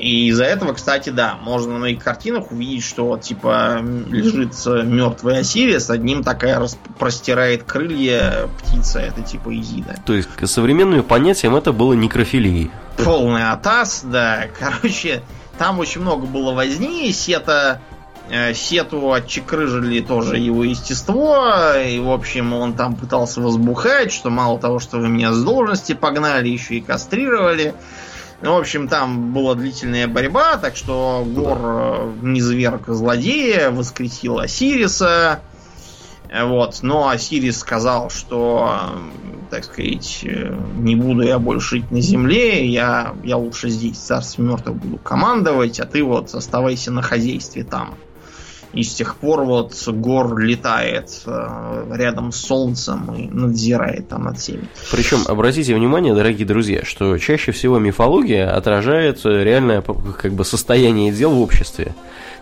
И из-за этого, кстати, да, можно на моих картинах увидеть, что типа лежит мертвый Осирис, одним такая простирает крылья птица, это типа Изида. То есть, к современным понятиям это было некрофилией. Полный атас, да. Короче, там очень много было возни, сета э, Сету отчекрыжили тоже его естество, и, в общем, он там пытался возбухать, что мало того, что вы меня с должности погнали, еще и кастрировали. Ну, в общем, там была длительная борьба, так что Гор э, низверг злодея, воскресил Осириса. Вот. Но Осирис сказал, что, так сказать, э, не буду я больше жить на земле, я, я лучше здесь, царстве мертвых, буду командовать, а ты вот оставайся на хозяйстве там. И с тех пор вот Гор летает э, рядом с Солнцем и надзирает там над всеми. Причем, обратите внимание, дорогие друзья, что чаще всего мифология отражает реальное как бы, состояние дел в обществе.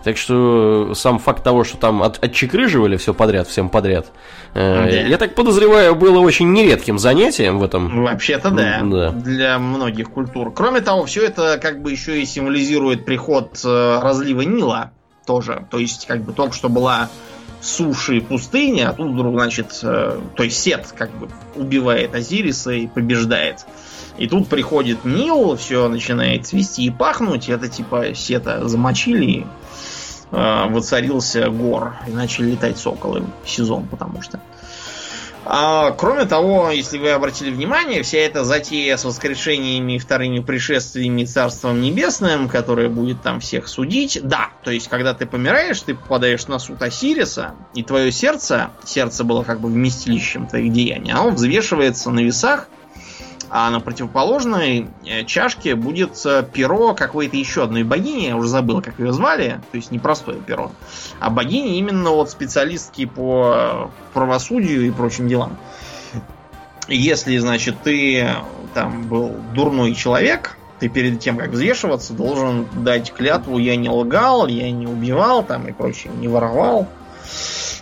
Так что сам факт того, что там от, отчекрыживали все подряд, всем подряд, э, да. я так подозреваю, было очень нередким занятием в этом. Вообще-то да, да, для многих культур. Кроме того, все это как бы еще и символизирует приход э, разлива Нила тоже. То есть, как бы только что была суши и пустыня, а тут вдруг, значит, э, то есть Сет как бы убивает Азириса и побеждает. И тут приходит Нил, все начинает цвести и пахнуть, это типа Сета замочили, э, воцарился гор, и начали летать соколы сезон, потому что. А, кроме того, если вы обратили внимание, вся эта затея с воскрешениями и вторыми пришествиями Царством Небесным, которое будет там всех судить, да, то есть, когда ты помираешь, ты попадаешь на суд Осириса, и твое сердце, сердце было как бы вместилищем твоих деяний, оно взвешивается на весах, а на противоположной э, чашке будет э, перо какой-то еще одной богини, я уже забыл, как ее звали, то есть не простое перо, а богини именно вот специалистки по э, правосудию и прочим делам. Если, значит, ты там был дурной человек, ты перед тем, как взвешиваться, должен дать клятву «я не лгал, я не убивал» там и прочее, не воровал.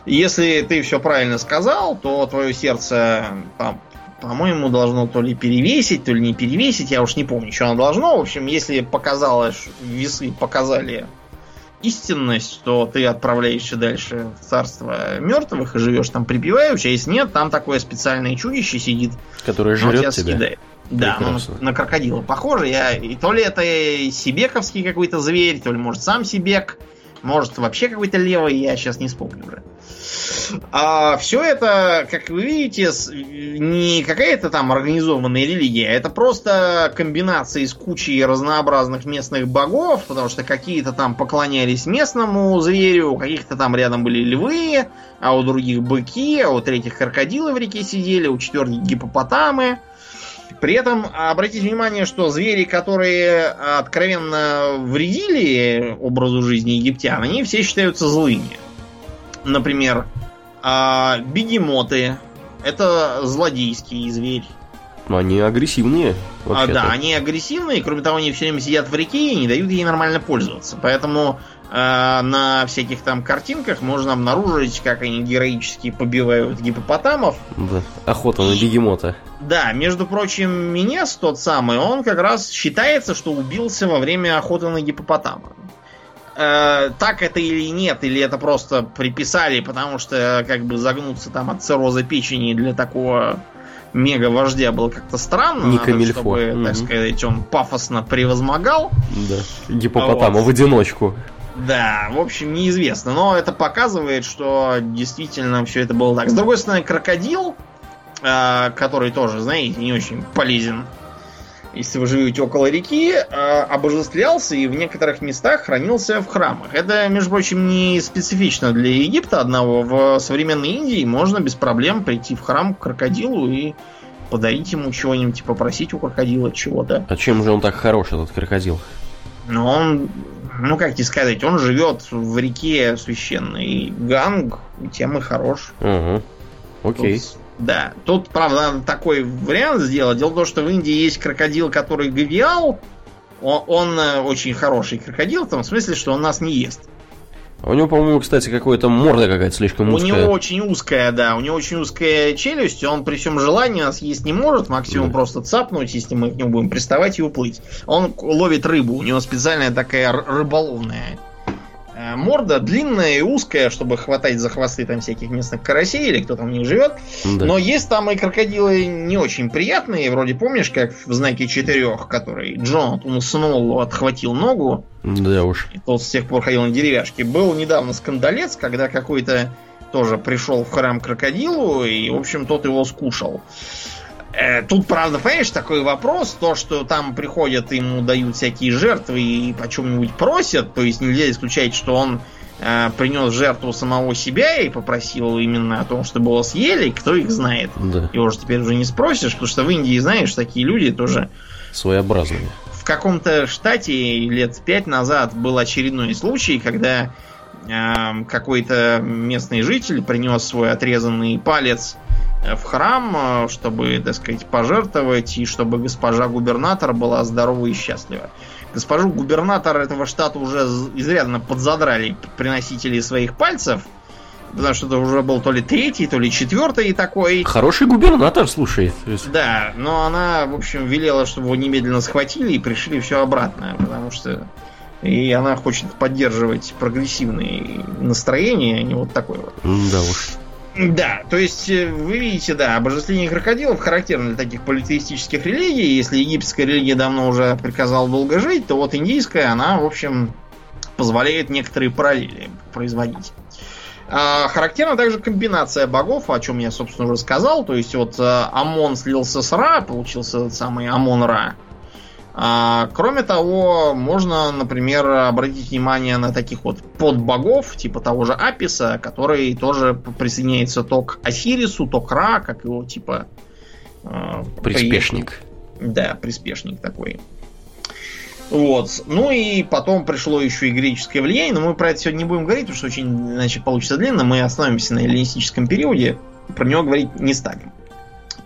Если ты все правильно сказал, то твое сердце там, по-моему, должно то ли перевесить, то ли не перевесить, я уж не помню, что оно должно. В общем, если показалось, весы показали истинность, то ты отправляешься дальше в царство мертвых и живешь там припеваючи, а если нет, там такое специальное чудище сидит, которое жрет тебя. Съедает. Да, ну, на крокодила похоже. Я, и то ли это сибековский какой-то зверь, то ли, может, сам сибек, может, вообще какой-то левый, я сейчас не вспомню уже. А все это, как вы видите, не какая-то там организованная религия, это просто комбинация из кучи разнообразных местных богов, потому что какие-то там поклонялись местному зверю, у каких-то там рядом были львы, а у других быки, а у третьих крокодилы в реке сидели, у четвертых гипопотамы. При этом обратите внимание, что звери, которые откровенно вредили образу жизни египтян, они все считаются злыми. Например, а, бегемоты. Это злодейский зверь. Но они агрессивнее. А, да, они агрессивные, кроме того, они все время сидят в реке и не дают ей нормально пользоваться. Поэтому э, на всяких там картинках можно обнаружить, как они героически побивают гипопотамов. Да. Охота на бегемота. Да, между прочим, Минес тот самый, он как раз считается, что убился во время охоты на гипопотама. Э, так это или нет, или это просто приписали, потому что как бы загнуться там от цирроза печени для такого мега-вождя было как-то странно. Не надо, чтобы, Мгм. так сказать, он пафосно превозмогал. Да. Гипопотама Вот. в одиночку. Да, в общем, неизвестно. Но это показывает, что действительно все это было так. С другой стороны, крокодил, э, который тоже, знаете, не очень полезен, если вы живете около реки, э, обожествлялся и в некоторых местах хранился в храмах. Это, между прочим, не специфично для Египта одного. В современной Индии можно без проблем прийти в храм к крокодилу и подарить ему чего-нибудь, попросить у крокодила чего-то. А чем же он так хорош, этот крокодил? Но он, ну как тебе сказать, он живет в реке священной. Ганг тем и хорош. Угу. Окей. Тут- да. Тут, правда, такой вариант сделать. Дело в том, что в Индии есть крокодил, который гавиал. Он, он, э, очень хороший крокодил, в том смысле, что он нас не ест. А у него, по-моему, кстати, какое-то морда какая-то слишком У узкая. него очень узкая, да, у него очень узкая челюсть, он при всем желании нас есть не может, максимум Да. просто цапнуть, если мы к нему будем приставать и уплыть. Он ловит рыбу, у него специальная такая рыболовная морда, длинная и узкая, чтобы хватать за хвосты там всяких местных карасей или кто там в них живет. Да. Но есть там и крокодилы не очень приятные, вроде помнишь, как в знаке четырех, который Джонатану Сноулу отхватил ногу, Да уж. и тот с тех пор ходил на деревяшке. Был недавно скандалец, когда какой-то тоже пришел в храм крокодилу, и, в общем, тот его скушал. Э, Тут, правда, понимаешь, такой вопрос, то, что там приходят, ему дают всякие жертвы и по чем-нибудь просят, то есть нельзя исключать, что он э, принес жертву самого себя и попросил именно о том, чтобы его съели, кто их знает. Да. Его же теперь уже не спросишь, потому что в Индии, знаешь, такие люди тоже Своеобразные. в каком-то штате лет пять назад был очередной случай, когда какой-то местный житель принес свой отрезанный палец э, в храм, э, чтобы, так сказать, пожертвовать, и чтобы госпожа губернатор была здорова и счастлива. Госпожу губернатор этого штата уже изрядно подзадрали приносители своих пальцев, потому что это уже был то ли третий, то ли четвертый такой. Хороший губернатор, слушай. Да, но она, в общем, велела, чтобы его немедленно схватили и пришли все обратно, потому что и она хочет поддерживать прогрессивные настроения, а не вот такой вот. Да уж. Да, то есть э, вы видите, да, обожествление крокодилов характерно для таких политеистических религий. Если египетская религия давно уже приказала долго жить, то вот индийская, она, в общем, позволяет некоторые параллели производить. А, характерна также комбинация богов, о чем я, собственно, уже сказал. То есть вот э, Амон слился с Ра, получился этот самый Амон-Ра. А, кроме того, можно, например, обратить внимание на таких вот подбогов, типа того же Аписа, который тоже присоединяется то к Осирису, то к Ра, как его типа... э, Приспешник. да, приспешник такой. Вот. Ну и потом пришло еще и греческое влияние, но мы про это сегодня не будем говорить, потому что очень иначе получится длинно. Мы остановимся на эллинистическом периоде, про него говорить не станем.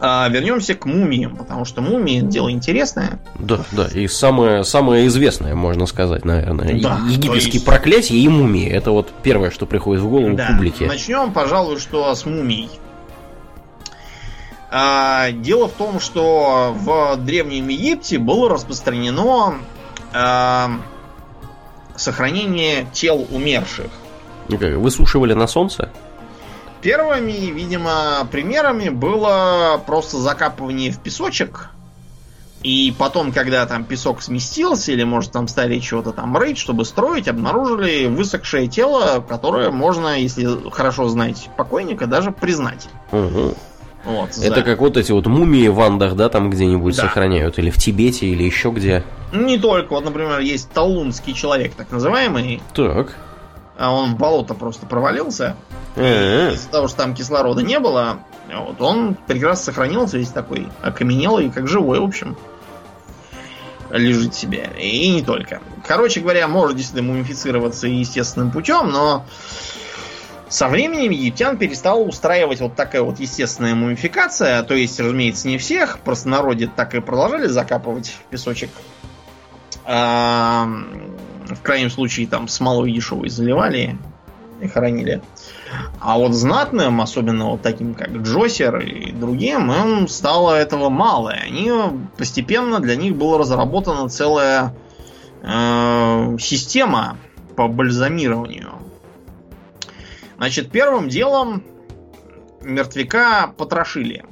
А, вернемся к мумиям, потому что мумии дело интересное. Да, да. И самое, самое известное, можно сказать, наверное. Да, Египетские есть- проклятия и мумии. Это вот первое, что приходит в голову Да. публике. Начнем, пожалуй, что с мумией. А, дело в том, что в Древнем Египте было распространено а, сохранение тел умерших. Ну Высушивали на солнце? Первыми, видимо, примерами было просто закапывание в песочек. И потом, когда там песок сместился, или, может, там стали чего-то там рыть, чтобы строить, обнаружили высохшее тело, которое можно, если хорошо знать покойника, даже признать. Мгм. Вот, Это за- как вот эти вот мумии в Андах, да, там где-нибудь Да. сохраняют, или в Тибете, или еще где. Не только, вот, например, есть талунский человек, так называемый, Так. А он в болото просто провалился. Из-за того, что там кислорода не было, Вот, он прекрасно сохранился, весь такой окаменелый, как живой, в общем. Лежит себе. И не только. Короче говоря, может действительно мумифицироваться естественным путем, но со временем египтян перестал устраивать вот такая вот естественная мумификация. То есть, разумеется, не всех. Просто народе так и продолжали закапывать в песочек. А, в крайнем случае, там смолой дешевой заливали и хоронили. А вот знатным, особенно вот таким как Джосер и другим, им стало этого мало. И они постепенно для них была разработана целая э, система по бальзамированию. Значит, первым делом мертвяка потрошили.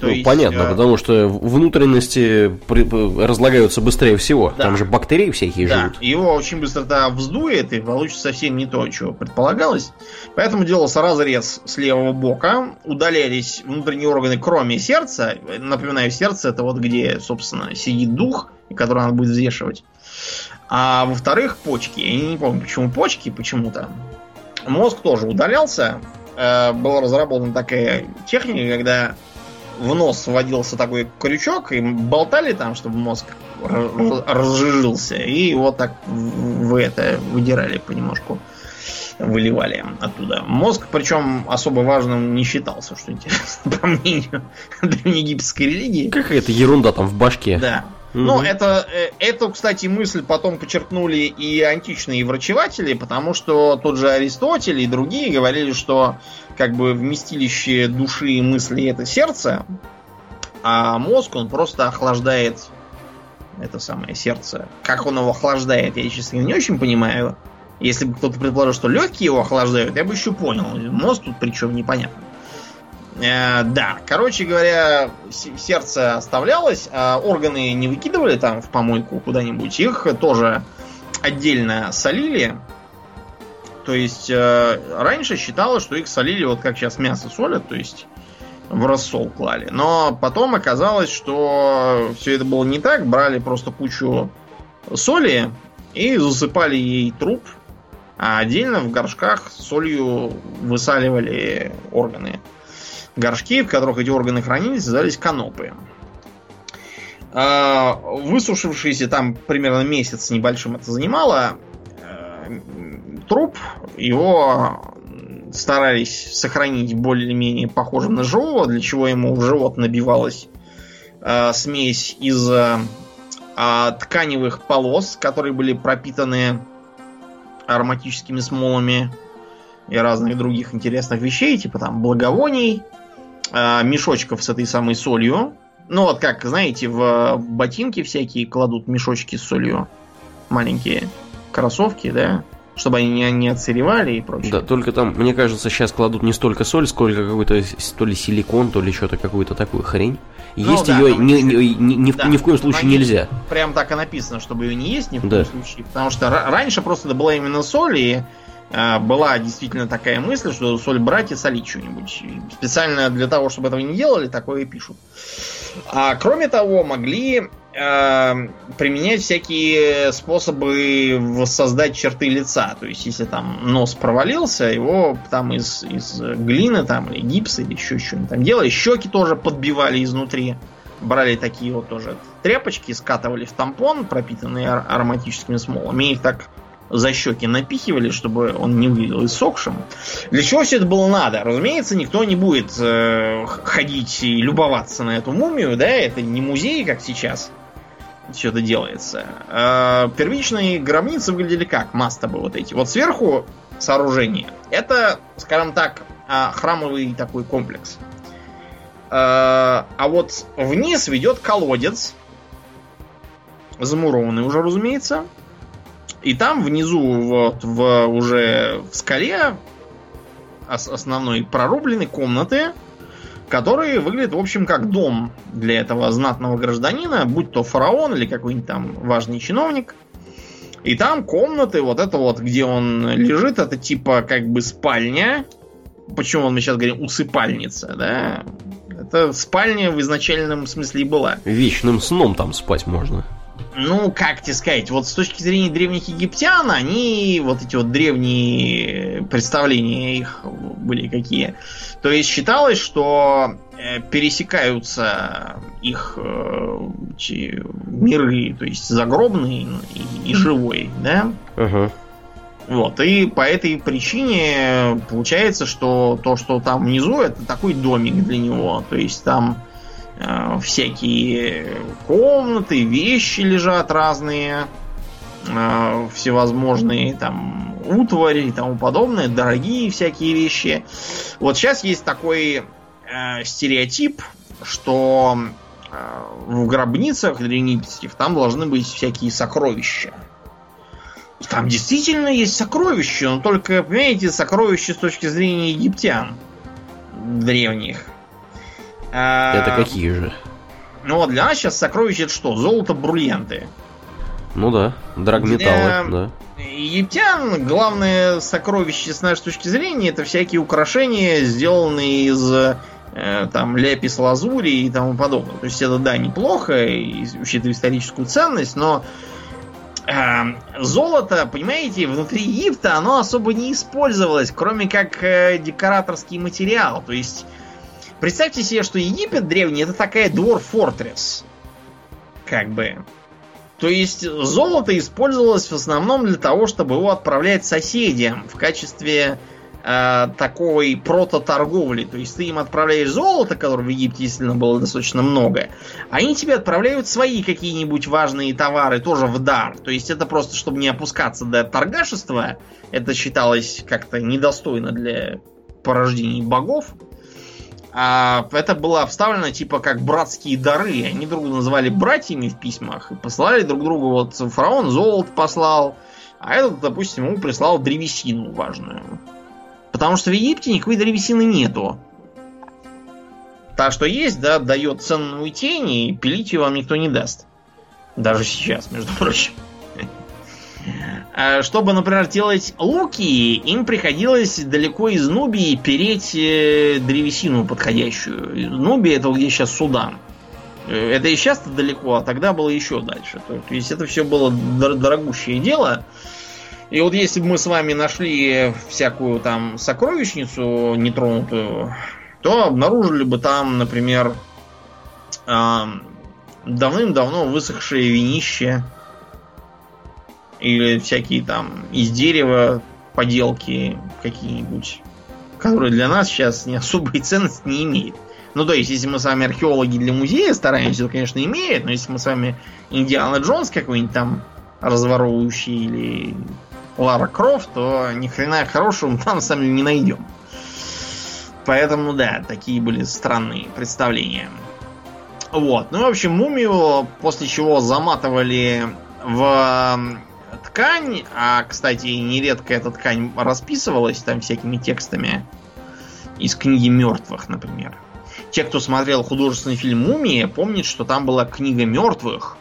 То ну, есть, понятно, э... потому что внутренности при... разлагаются быстрее всего. Да. Там же бактерии всякие да. живут. Его очень быстро тогда вздует и получится совсем не то, чего предполагалось. Поэтому делался разрез с левого бока, удалялись внутренние органы, кроме сердца. Напоминаю, сердце это вот где, собственно, сидит дух, который надо будет взвешивать. А во-вторых, почки. Я не помню, почему почки, почему-то. Мозг тоже удалялся. Э, была разработана такая техника, когда в нос вводился такой крючок, и болтали там, чтобы мозг разжижился, и вот так вы это выдирали понемножку, выливали оттуда. Мозг, причем особо важным не считался, что интересно, по мнению древнеегипетской религии. Какая-то ерунда там в башке. Да. Угу. это, э, эту, кстати, мысль потом подчеркнули и античные врачеватели, потому что тот же Аристотель и другие говорили, что как бы вместилище души и мысли это сердце, а мозг он просто охлаждает это самое сердце. Как он его охлаждает, я, честно, не очень понимаю. Если бы кто-то предположил, что легкие его охлаждают, я бы еще понял. Мозг тут причем непонятно. Э, да, короче говоря, сердце оставлялось, а органы не выкидывали там в помойку куда-нибудь, их тоже отдельно солили. То есть э, раньше считалось, что их солили вот как сейчас мясо солят, то есть в рассол клали. Но потом оказалось, что все это было не так. Брали просто кучу соли и засыпали ей труп, а отдельно в горшках солью высаливали органы горшки, в которых эти органы хранились, назывались канопы. А, высушившийся там примерно месяц небольшим это занимало, э, труп, его старались сохранить более-менее похожим на живого, для чего ему в живот набивалась э, смесь из э, тканевых полос, которые были пропитаны ароматическими смолами и разных других интересных вещей, типа там благовоний, мешочков с этой самой солью. Ну вот как, знаете, в ботинки всякие кладут мешочки с солью. Маленькие кроссовки, да? Чтобы они не, не отсыревали и прочее. Да, только там, мне кажется, сейчас кладут не столько соль, сколько какой-то то ли силикон, то ли что-то какую-то такую хрень. Ну, есть да, ее ни, ни, ни, ни, да, ни в коем случае нельзя. Прям так и написано, чтобы ее не есть ни в коем да. случае. Потому что раньше просто это была именно соль, и была действительно такая мысль, что соль брать и солить что-нибудь. Специально для того, чтобы этого не делали, такое и пишут. А кроме того, могли э, применять всякие способы воссоздать черты лица. То есть, если там нос провалился, его там из, из глины там, или гипса, или еще что-нибудь там делали. Щеки тоже подбивали изнутри. Брали такие вот тоже тряпочки, скатывали в тампон, пропитанные ароматическими смолами, и их так за щеки напихивали, чтобы он не выглядел иссохшим. Для чего все это было надо? Разумеется, никто не будет э, ходить и любоваться на эту мумию, да, это не музей, как сейчас все это делается. Э, первичные гробницы выглядели как? Мастабы вот эти. Вот сверху сооружение. Это, скажем так, э, храмовый такой комплекс. Э, а вот вниз ведет колодец, замурованный уже, разумеется, и там внизу, вот в уже в скале основной прорублены комнаты, которые выглядят, в общем, как дом для этого знатного гражданина, будь то фараон или какой-нибудь там важный чиновник. И там комнаты, вот это вот, где он лежит, это типа как бы спальня. Почему мы сейчас говорим усыпальница, да? Это спальня в изначальном смысле была. Вечным сном там спать можно ну, как тебе сказать, вот с точки зрения древних египтян, они, вот эти вот древние представления их были какие. То есть считалось, что э, пересекаются их э, миры, то есть загробный и, и живой, да? Ага. Вот, и по этой причине получается, что то, что там внизу, это такой домик для него. То есть там всякие комнаты, вещи лежат разные, э, всевозможные там утвари и тому подобное, дорогие всякие вещи. Вот сейчас есть такой э, стереотип, что э, в гробницах древнегипетских там должны быть всякие сокровища. Там действительно есть сокровища, но только, понимаете, сокровища с точки зрения египтян древних. А, это какие же? Ну вот для нас сейчас сокровища это что? Золото, бриллианты. Ну да, драгметаллы, да. Египтян главное сокровище с нашей точки зрения это всякие украшения, сделанные из э, там ляпис лазури и тому подобное. То есть это да, неплохо, учитывая историческую ценность, но э, золото, понимаете, внутри Египта оно особо не использовалось, кроме как э, декораторский материал. То есть, представьте себе, что Египет древний это такая двор-фортресс. Как бы. То есть золото использовалось в основном для того, чтобы его отправлять соседям в качестве э, такой прото-торговли. То есть ты им отправляешь золото, которого в Египте действительно было достаточно много, а они тебе отправляют свои какие-нибудь важные товары тоже в дар. То есть это просто, чтобы не опускаться до торгашества, это считалось как-то недостойно для порождений богов. А это было вставлено типа как братские дары. Они друг друга называли братьями в письмах и посылали друг другу. Вот фараон золото послал, а этот, допустим, ему прислал древесину важную. Потому что в Египте никакой древесины нету. Та, что есть, да, дает ценную тень, и пилить ее вам никто не даст. Даже сейчас, между прочим. А чтобы, например, делать луки, им приходилось далеко из Нубии переть э, древесину подходящую. Нубия это где сейчас Судан. Э, это и сейчас далеко, а тогда было еще дальше. То есть это все было дорогущее дело. И вот если бы мы с вами нашли всякую там сокровищницу нетронутую, то обнаружили бы там, например, давным-давно высохшее винище или всякие там из дерева поделки какие-нибудь, которые для нас сейчас не особой ценности не имеют. Ну, то есть, если мы с вами археологи для музея стараемся, то, конечно, имеет, но если мы с вами Индиана Джонс какой-нибудь там разворовывающий или Лара Крофт, то ни хрена хорошего мы там сами не найдем. Поэтому, да, такие были странные представления. Вот. Ну, в общем, мумию, после чего заматывали в ткань, а, кстати, нередко эта ткань расписывалась там всякими текстами из книги мертвых, например. Те, кто смотрел художественный фильм «Мумия», помнят, что там была книга мертвых,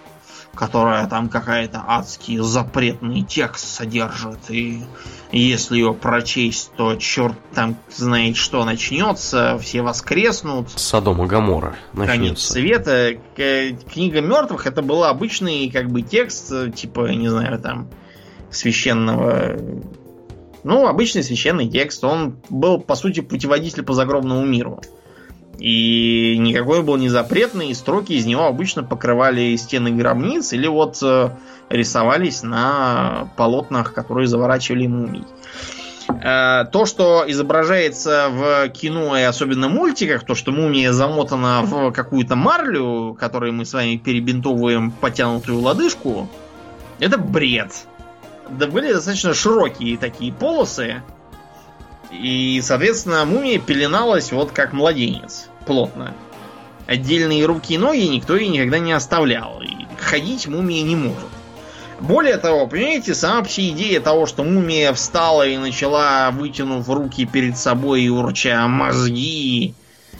которая там какая-то адский запретный текст содержит, и если ее прочесть, то черт там знает что начнется, все воскреснут. Содом и Гамора начнется. Конец света. Книга мертвых это был обычный как бы текст, типа, не знаю, там, священного ну, обычный священный текст. Он был, по сути, путеводитель по загробному миру. И никакой был не запретный, и строки из него обычно покрывали стены гробниц или вот э, рисовались на полотнах, которые заворачивали мумий. Э, то, что изображается в кино и особенно мультиках, то, что мумия замотана в какую-то марлю, которой мы с вами перебинтовываем потянутую лодыжку, это бред. Да были достаточно широкие такие полосы, и, соответственно, мумия пеленалась вот как младенец. Плотно. Отдельные руки и ноги никто ей никогда не оставлял. И ходить мумия не может. Более того, понимаете, сама вообще идея того, что мумия встала и начала, вытянув руки перед собой и урча мозги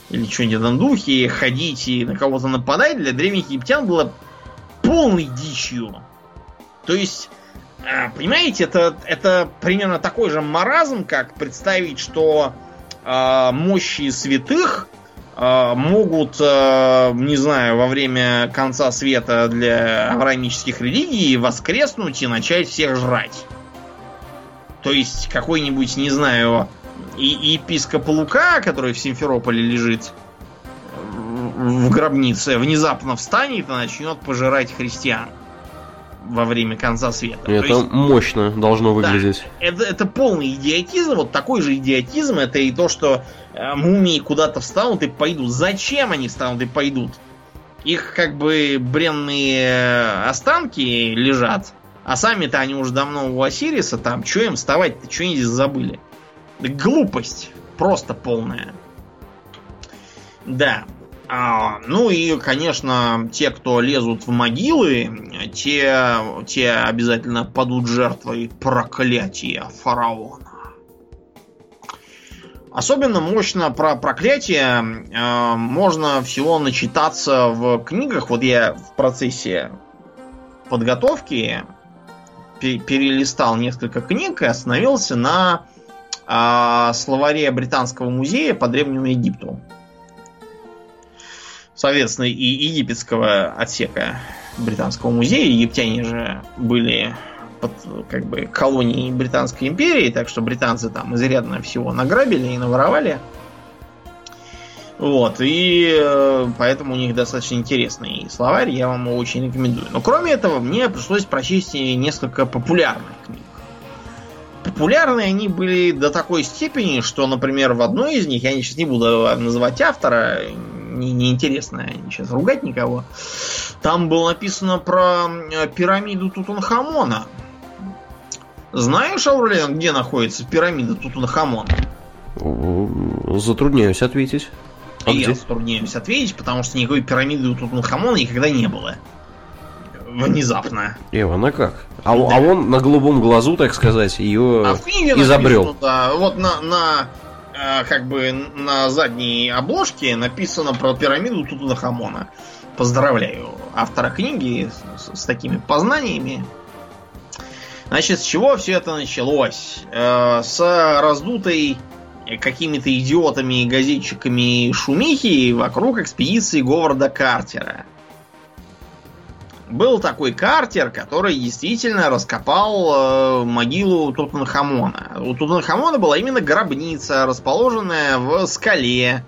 или что-нибудь в духе, ходить и на кого-то нападать, для древних египтян было полной дичью. То есть понимаете, это, это примерно такой же маразм, как представить, что э, мощи святых э, могут, э, не знаю, во время конца света для авраамических религий воскреснуть и начать всех жрать. То есть какой-нибудь, не знаю, и епископ Лука, который в Симферополе лежит в гробнице, внезапно встанет и начнет пожирать христиан во время конца света. Это есть, мощно должно выглядеть. Да, это, это полный идиотизм. Вот такой же идиотизм это и то, что э, мумии куда-то встанут и пойдут. Зачем они встанут и пойдут? Их как бы бренные останки лежат, а сами-то они уже давно у Осириса там. Че им вставать-то? Че они здесь забыли? Глупость. Просто полная. Да. А, ну и, конечно, те, кто лезут в могилы, те, те обязательно падут жертвой проклятия фараона. Особенно мощно про проклятие э, можно всего начитаться в книгах. Вот я в процессе подготовки перелистал несколько книг и остановился на э, словаре Британского музея по Древнему Египту соответственно, и египетского отсека Британского музея. Египтяне же были под как бы колонией Британской империи, так что британцы там изрядно всего награбили и наворовали. Вот, и э, поэтому у них достаточно интересный словарь, я вам его очень рекомендую. Но кроме этого, мне пришлось прочесть несколько популярных книг. Популярные они были до такой степени, что, например, в одной из них, я сейчас не буду называть автора, не, неинтересно сейчас ругать никого. Там было написано про э, пирамиду Тутанхамона. Знаешь, Аурлиан, где находится пирамида Тутанхамона? Затрудняюсь ответить. А я где? затрудняюсь ответить, потому что никакой пирамиды у Тутанхамона никогда не было. Внезапно. Эва, как? А, да. а он на голубом глазу, так сказать, ее а в книге изобрел. Написано, да, вот на, на как бы на задней обложке написано про пирамиду Тутанхамона. Поздравляю автора книги с, с такими познаниями. Значит, с чего все это началось? Э, с раздутой какими-то идиотами и газетчиками шумихи вокруг экспедиции Говарда Картера был такой Картер, который действительно раскопал э, могилу Тутанхамона. У Тутанхамона была именно гробница, расположенная в скале.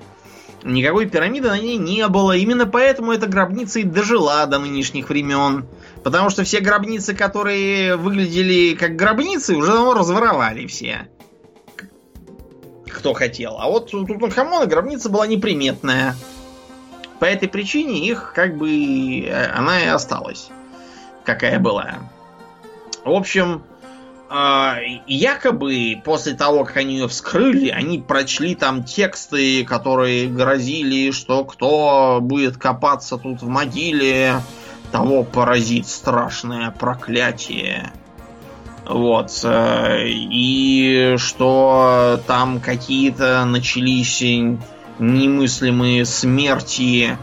Никакой пирамиды на ней не было. Именно поэтому эта гробница и дожила до нынешних времен. Потому что все гробницы, которые выглядели как гробницы, уже давно разворовали все. Кто хотел. А вот у Тутанхамона гробница была неприметная. По этой причине их как бы э, она и осталась, какая была. В общем, а, якобы после того, как они ее вскрыли, они прочли там тексты, которые грозили, что кто будет копаться тут в могиле, того поразит страшное проклятие. Вот. Э, и что там какие-то начались немыслимые смерти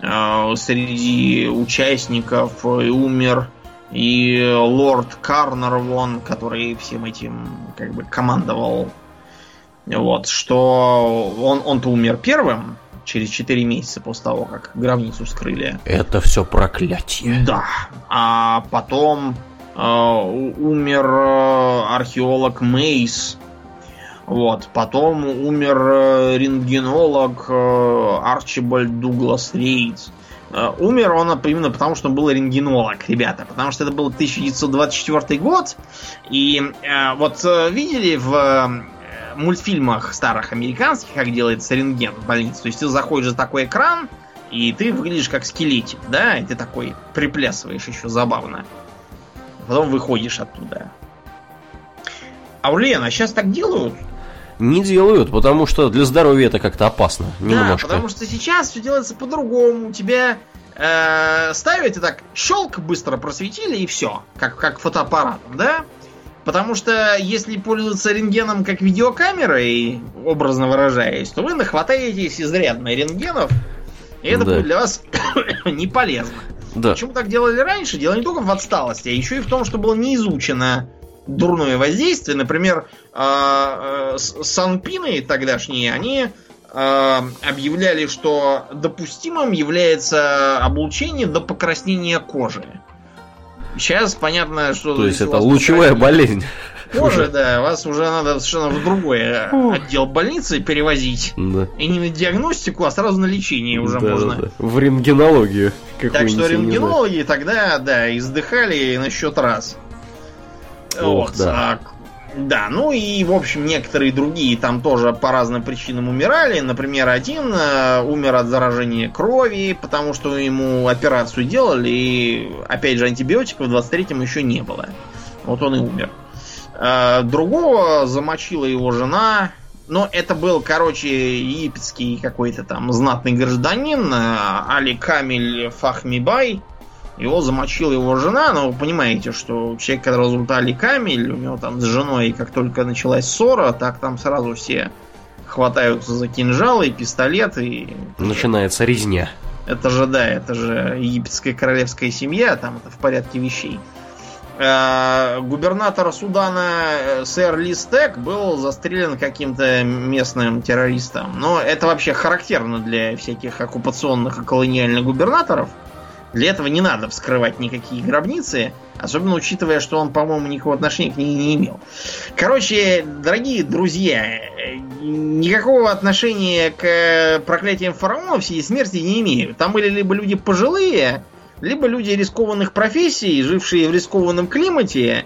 э, среди участников. И умер и лорд Карнарвон, который всем этим как бы командовал. Вот, что он, он-то умер первым, через 4 месяца после того, как гробницу скрыли. Это все проклятие. Да. А потом э, умер э, археолог Мейс, вот. Потом умер э, рентгенолог э, Арчибальд Дуглас Рейдс. Э, умер он именно потому, что он был рентгенолог, ребята. Потому что это был 1924 год. И вот видели в мультфильмах старых американских, как делается рентген в больнице. То есть ты заходишь за такой экран, и ты выглядишь как скелетик, да? И ты такой приплясываешь еще забавно. Потом выходишь оттуда. А Аурлен, а сейчас так делают? Не делают, потому что для здоровья это как-то опасно. Немножко. Да, потому что сейчас все делается по-другому. Тебя э, ставят и так щелк быстро просветили и все. Как, как фотоаппаратом, да? Потому что если пользоваться рентгеном как видеокамерой, образно выражаясь, то вы нахватаетесь изрядно рентгенов, и это да. будет для вас не полезно. Да. Почему так делали раньше? Дело не только в отсталости, а еще и в том, что было не изучено дурное воздействие. Например, а, а, санпины тогдашние, они а, объявляли, что допустимым является облучение до покраснения кожи. Сейчас понятно, что... То есть это лучевая болезнь. позже, да, вас уже надо совершенно в другой отдел больницы перевозить. Да. И не на диагностику, а сразу на лечение уже Да, можно. да, да. В рентгенологию. Так что рентгенологи тогда, да, издыхали на счет раз. Ох, вот. да. а, да, ну и, в общем, некоторые другие там тоже по разным причинам умирали. Например, один э, умер от заражения крови, потому что ему операцию делали, и, опять же, антибиотиков в 23-м еще не было. Вот он и умер. Э, другого замочила его жена. Но это был, короче, египетский какой-то там знатный гражданин э, Али Камиль Фахмибай. Его замочила его жена, но вы понимаете, что человек, которого зовут Али Камиль, у него там с женой, как только началась ссора, так там сразу все хватаются за кинжалы, пистолеты. И... Начинается резня. Это же, да, это же египетская королевская семья, там это в порядке вещей. Э, Губернатор Судана э, сэр Листек был застрелен каким-то местным террористом. Но это вообще характерно для всяких оккупационных и колониальных губернаторов. Для этого не надо вскрывать никакие гробницы, особенно учитывая, что он, по-моему, никакого отношения к ней не имел. Короче, дорогие друзья, никакого отношения к проклятиям фараонов сии смерти не имеют. Там были либо люди пожилые, либо люди рискованных профессий, жившие в рискованном климате,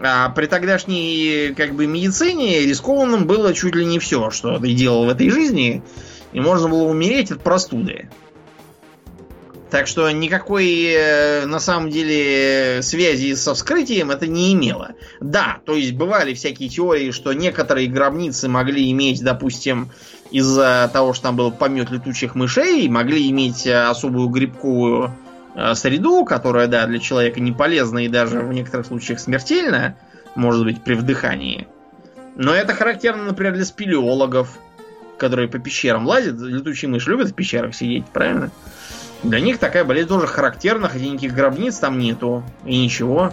а при тогдашней как бы медицине рискованным было чуть ли не все, что ты делал в этой жизни, и можно было умереть от простуды. Так что никакой э, на самом деле связи со вскрытием это не имело. Да, то есть бывали всякие теории, что некоторые гробницы могли иметь, допустим, из-за того, что там был помет летучих мышей, могли иметь э, особую грибковую э, среду, которая, да, для человека не полезна и даже в некоторых случаях смертельна, может быть, при вдыхании. Но это характерно, например, для спелеологов, которые по пещерам лазят. Летучие мыши любят в пещерах сидеть, правильно? Для них такая болезнь тоже характерна, хотя никаких гробниц там нету. И ничего.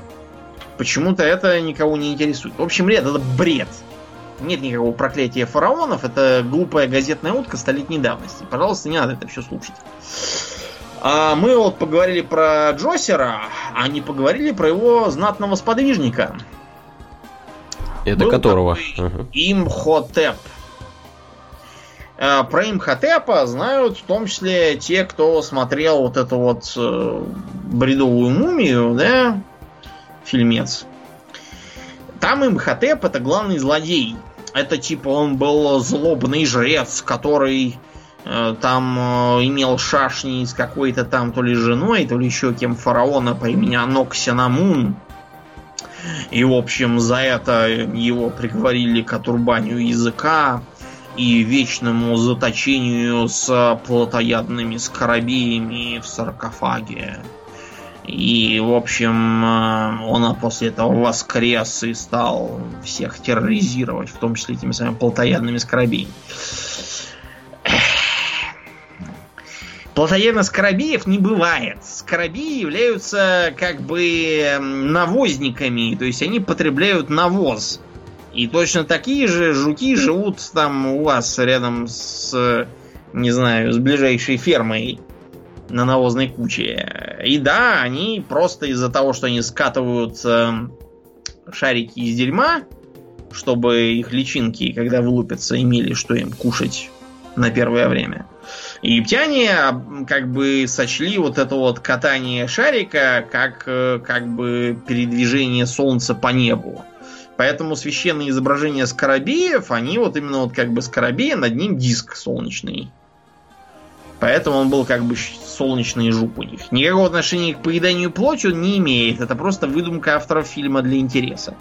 Почему-то это никого не интересует. В общем, нет, это бред. Нет никакого проклятия фараонов. Это глупая газетная утка столетней давности. Пожалуйста, не надо это все слушать. А мы вот поговорили про Джосера, а не поговорили про его знатного сподвижника. Это Был которого? такой. Имхотеп. Э, Про Имхотепа знают в том числе те, кто смотрел вот эту вот э, бредовую мумию, да, фильмец. Там Имхотеп это главный злодей. Это типа он был злобный жрец, который э, там э, имел шашни с какой-то там то ли женой, то ли еще кем фараона по имени Аноксинамун. И, в общем, за это его приговорили к отрубанию языка и вечному заточению с плотоядными скоробеями в саркофаге. И, в общем, э, он после этого воскрес и стал всех терроризировать, в том числе этими самыми плотоядными скоробеями. Плотоядных скоробеев не бывает. Скоробеи являются как бы навозниками, то есть они потребляют навоз. И точно такие же жуки живут там у вас рядом с, не знаю, с ближайшей фермой на навозной куче. И да, они просто из-за того, что они скатывают эм, шарики из дерьма, чтобы их личинки, когда вылупятся, имели что им кушать на первое время. Египтяне как бы сочли вот это вот катание шарика как, э, как бы передвижение солнца по небу. Поэтому священные изображения скоробеев, они вот именно вот как бы скоробея, над ним диск солнечный. Поэтому он был как бы солнечный жук у них. Никакого отношения к поеданию плоти он не имеет. Это просто выдумка авторов фильма для интереса.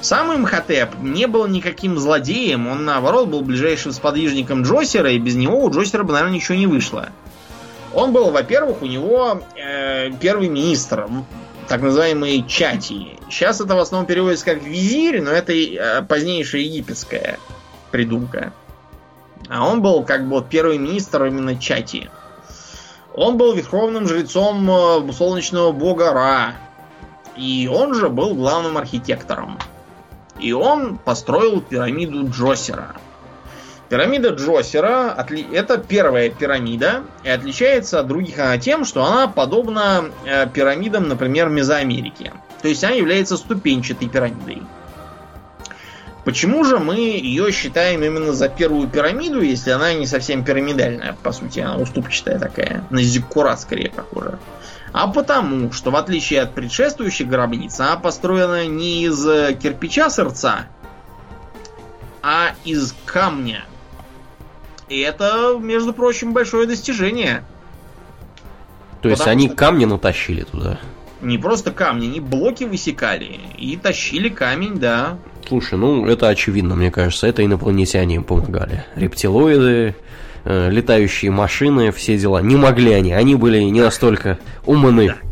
Сам Имхотеп не был никаким злодеем. Он, наоборот, был ближайшим сподвижником Джосера, и без него у Джосера бы, наверное, ничего не вышло. Он был, во-первых, у него э, первый министр, так называемый Чати. Сейчас это в основном переводится как визирь, но это э, позднейшая египетская придумка. А он был как бы вот первый министр именно Чати. Он был верховным жрецом э, солнечного бога Ра. И он же был главным архитектором. И он построил пирамиду Джосера. Пирамида Джосера отли- это первая пирамида и отличается от других она тем, что она подобна э, пирамидам, например, Мезоамерики. То есть она является ступенчатой пирамидой. Почему же мы ее считаем именно за первую пирамиду, если она не совсем пирамидальная, по сути, она уступчатая такая, на зиккурат скорее похожа? А потому, что в отличие от предшествующих гробниц, она построена не из кирпича сердца, а из камня. И это, между прочим, большое достижение. То есть они камни натащили туда? Не просто камни, они блоки высекали и тащили камень, да. Слушай, ну это очевидно, мне кажется, это инопланетяне им помогали. Рептилоиды, э, летающие машины, все дела. Не могли они, они были не настолько умны. Да.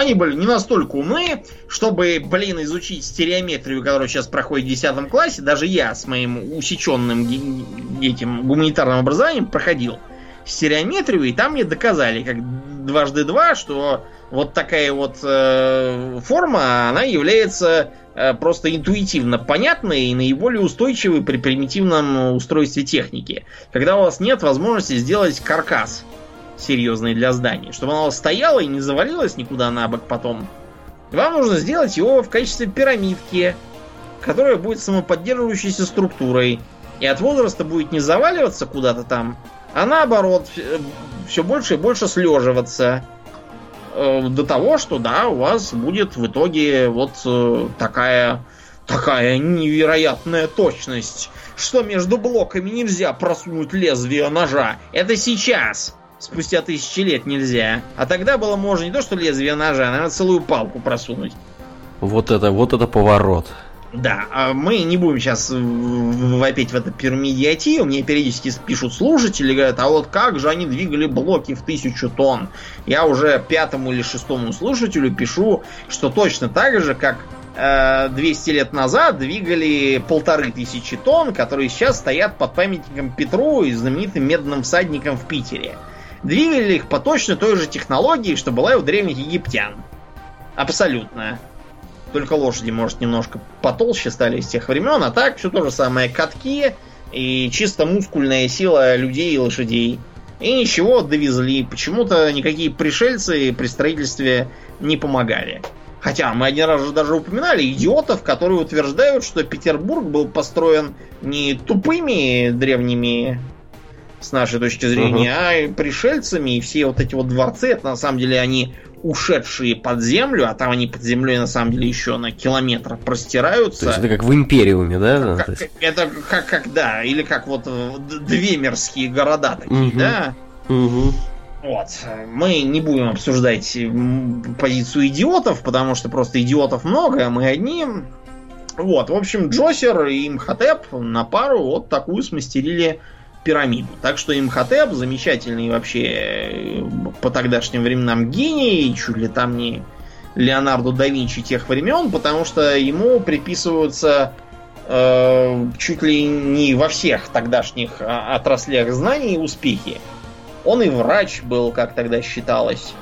Они были не настолько умны, чтобы, блин, изучить стереометрию, которая сейчас проходит в 10 классе. Даже я с моим усеченным этим гуманитарным образованием проходил стереометрию, и там мне доказали, как дважды два, что вот такая вот э, форма, она является э, просто интуитивно понятной и наиболее устойчивой при примитивном устройстве техники. Когда у вас нет возможности сделать каркас серьезный для здания, чтобы оно стояло и не завалилось никуда на бок потом, вам нужно сделать его в качестве пирамидки, которая будет самоподдерживающейся структурой. И от возраста будет не заваливаться куда-то там, а наоборот, э, все больше и больше слеживаться. Э, до того, что да, у вас будет в итоге вот э, такая такая невероятная точность, что между блоками нельзя просунуть лезвие ножа. Это сейчас. Спустя тысячи лет нельзя. А тогда было можно не то, что лезвие ножа, а надо целую палку просунуть. Вот это, вот это поворот. Да, а мы не будем сейчас вопить в это пирамидиатию. Мне периодически пишут слушатели, говорят, а вот как же они двигали блоки в тысячу тонн? Я уже пятому или шестому слушателю пишу, что точно так же, как 200 э, лет назад двигали полторы тысячи тонн, которые сейчас стоят под памятником Петру и знаменитым медным всадником в Питере. Двигали их по точно той же технологии, что была и у древних египтян. Абсолютно. Только лошади, может, немножко потолще стали из тех времен, а так все то же самое. Катки и чисто мускульная сила людей и лошадей. И ничего, довезли. Почему-то никакие пришельцы при строительстве не помогали. Хотя мы один раз же даже упоминали идиотов, которые утверждают, что Петербург был построен не тупыми древними с нашей точки зрения, uh-huh. а пришельцами, и все вот эти вот дворцы, это на самом деле они ушедшие под землю, а там они под землей на самом деле еще на километр простираются. То есть это как в Империуме, да? Как, это как, как, да, или как вот две мирские города такие, угу. да? Угу. Вот. Мы не будем обсуждать позицию идиотов, потому что просто идиотов много, а мы одни. Вот, в общем, Джосер и Имхотеп на пару вот такую смастерили пирамиду. Так что Имхотеп замечательный вообще э, по тогдашним временам гений, чуть ли там не Леонардо да Винчи тех времен, потому что ему приписываются э, чуть ли не во всех тогдашних а, отраслях знаний успехи. Он и врач был, как тогда считалось.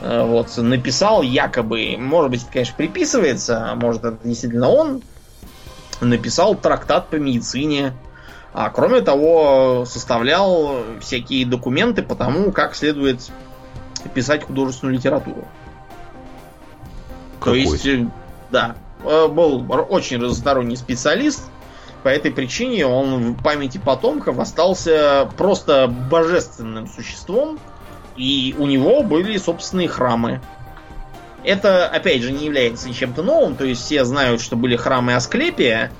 Э, вот, написал якобы, может быть, это, конечно, приписывается, а может, это действительно он, написал трактат по медицине, а кроме того, составлял всякие документы по тому, как следует писать художественную литературу. Какой? То есть, э, да, э, был очень разносторонний специалист. По этой причине он в памяти потомков остался просто божественным существом. И у него были собственные храмы. Это, опять же, не является чем-то новым. То есть все знают, что были храмы Асклепия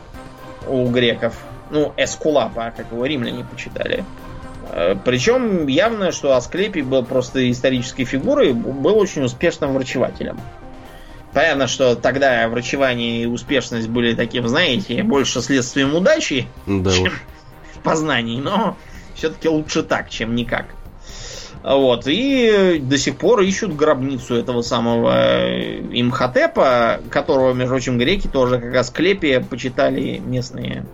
у греков ну, Эскулапа, как его римляне почитали. Э, Причем явно, что Асклепий был просто исторической фигурой, был очень успешным врачевателем. Понятно, что тогда врачевание и успешность были таким, знаете, больше следствием удачи, да чем познаний, но все-таки лучше так, чем никак. Вот, и до сих пор ищут гробницу этого самого э, Имхотепа, которого, между прочим, греки тоже как Асклепия почитали местные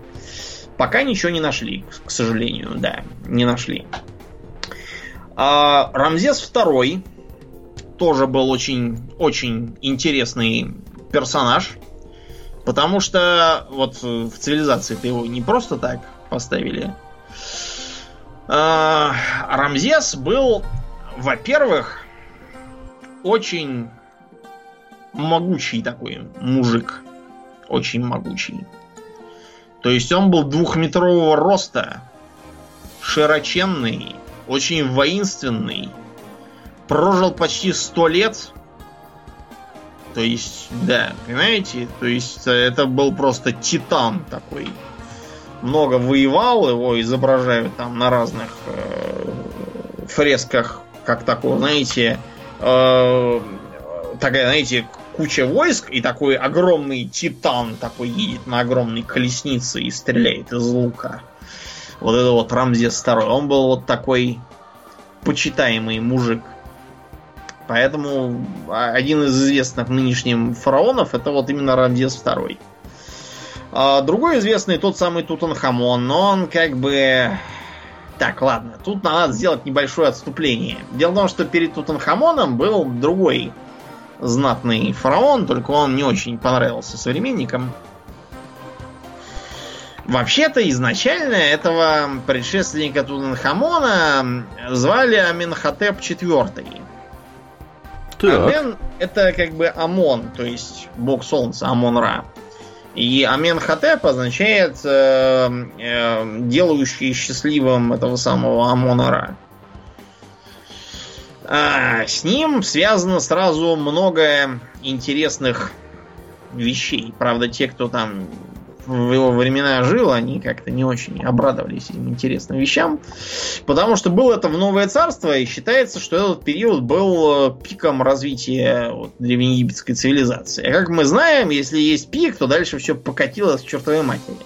Пока ничего не нашли, к сожалению, да, не нашли. А Рамзес II тоже был очень, очень интересный персонаж, потому что вот в цивилизации-то его не просто так поставили. А, Рамзес был, во-первых, очень могучий такой мужик. Очень могучий. То есть он был двухметрового роста, широченный, очень воинственный, прожил почти сто лет. То есть, да, понимаете? То есть это был просто титан такой. Много воевал, его изображают там на разных э, фресках, как такого, знаете, э, такая, знаете, куча войск, и такой огромный титан такой едет на огромной колеснице и стреляет из лука. Вот это вот Рамзес второй. Он был вот такой почитаемый мужик. Поэтому один из известных нынешним фараонов это вот именно Рамзес второй. А другой известный тот самый Тутанхамон, но он как бы... Так, ладно, тут надо сделать небольшое отступление. Дело в том, что перед Тутанхамоном был другой знатный фараон, только он не очень понравился современникам. Вообще-то изначально этого предшественника Тутанхамона звали Аменхотеп IV. Амен это как бы Амон, то есть бог солнца, Амон-Ра. И Аменхотеп означает э, э, делающий счастливым этого самого Амона-Ра. А, с ним связано сразу много интересных вещей. Правда, те, кто там в его времена жил, они как-то не очень обрадовались этим интересным вещам. Потому что было это в Новое Царство, и считается, что этот период был э, пиком развития вот, древнеегипетской цивилизации. А как мы знаем, если есть пик, то дальше все покатилось к чертовой матери.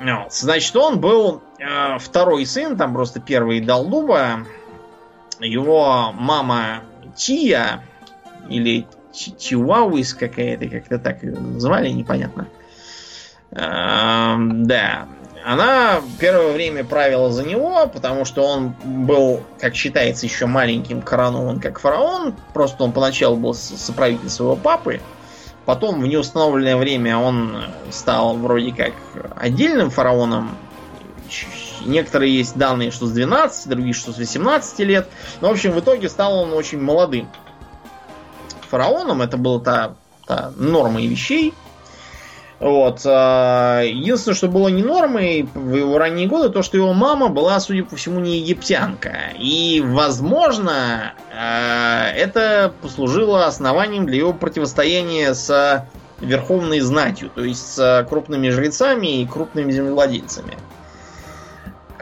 Вот. Значит, он был э, второй сын, там просто первый дал дуба. Его мама Тия, или Чиуауис какая-то, как-то так звали, непонятно. Эм, да. Она первое время правила за него, потому что он был, как считается, еще маленьким коронован как фараон. Просто он поначалу был соправитель своего папы. Потом в неустановленное время он стал вроде как отдельным фараоном. Некоторые есть данные, что с 12, другие, что с 18 лет. Но, в общем, в итоге стал он очень молодым фараоном. Это была та, та норма вещей. Вот. А, единственное, что было не нормой в его ранние годы, то, что его мама была, судя по всему, не египтянка. И, возможно, а, это послужило основанием для его противостояния с верховной знатью, то есть с крупными жрецами и крупными землевладельцами.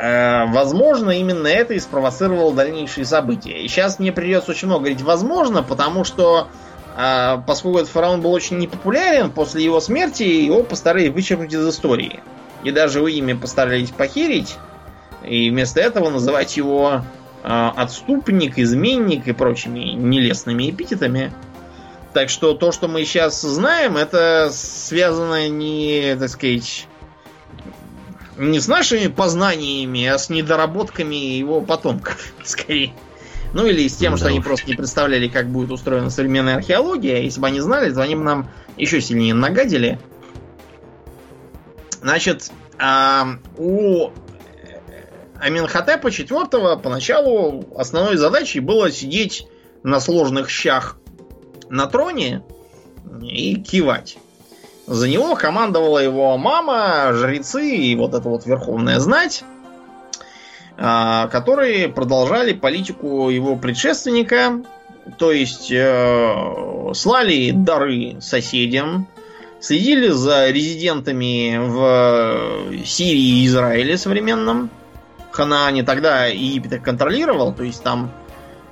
А, возможно, именно это и спровоцировало дальнейшие события. И сейчас мне придется очень много говорить «возможно», потому что а поскольку этот фараон был очень непопулярен, после его смерти его постарались вычеркнуть из истории. И даже его имя постарались похерить. И вместо этого называть его э, отступник, изменник и прочими нелестными эпитетами. Так что то, что мы сейчас знаем, это связано не, так сказать, не с нашими познаниями, а с недоработками его потомков, скорее. Ну или с тем, ну, что да они уж. просто не представляли, как будет устроена современная археология. Если бы они знали, то они бы нам еще сильнее нагадили. Значит, а, у Аминхотепа IV поначалу основной задачей было сидеть на сложных щах на троне и кивать. За него командовала его мама, жрецы и вот эта вот верховная знать. А, которые продолжали политику его предшественника, то есть э, слали дары соседям, следили за резидентами в Сирии и Израиле современном. Ханаане тогда Египет контролировал, то есть там,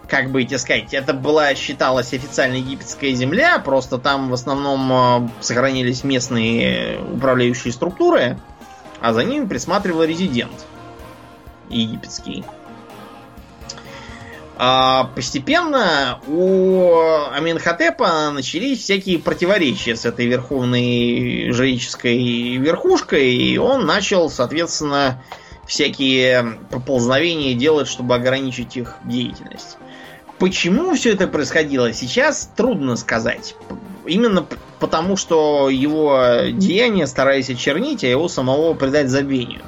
как бы тебе сказать, это была, считалась официально египетская земля, просто там в основном э, сохранились местные управляющие структуры, а за ними присматривал резидент египетский. А постепенно у Аминхотепа начались всякие противоречия с этой верховной жреческой верхушкой, и он начал, соответственно, всякие поползновения делать, чтобы ограничить их деятельность. Почему все это происходило, сейчас трудно сказать. Именно потому, что его деяния старались очернить, а его самого предать забвению.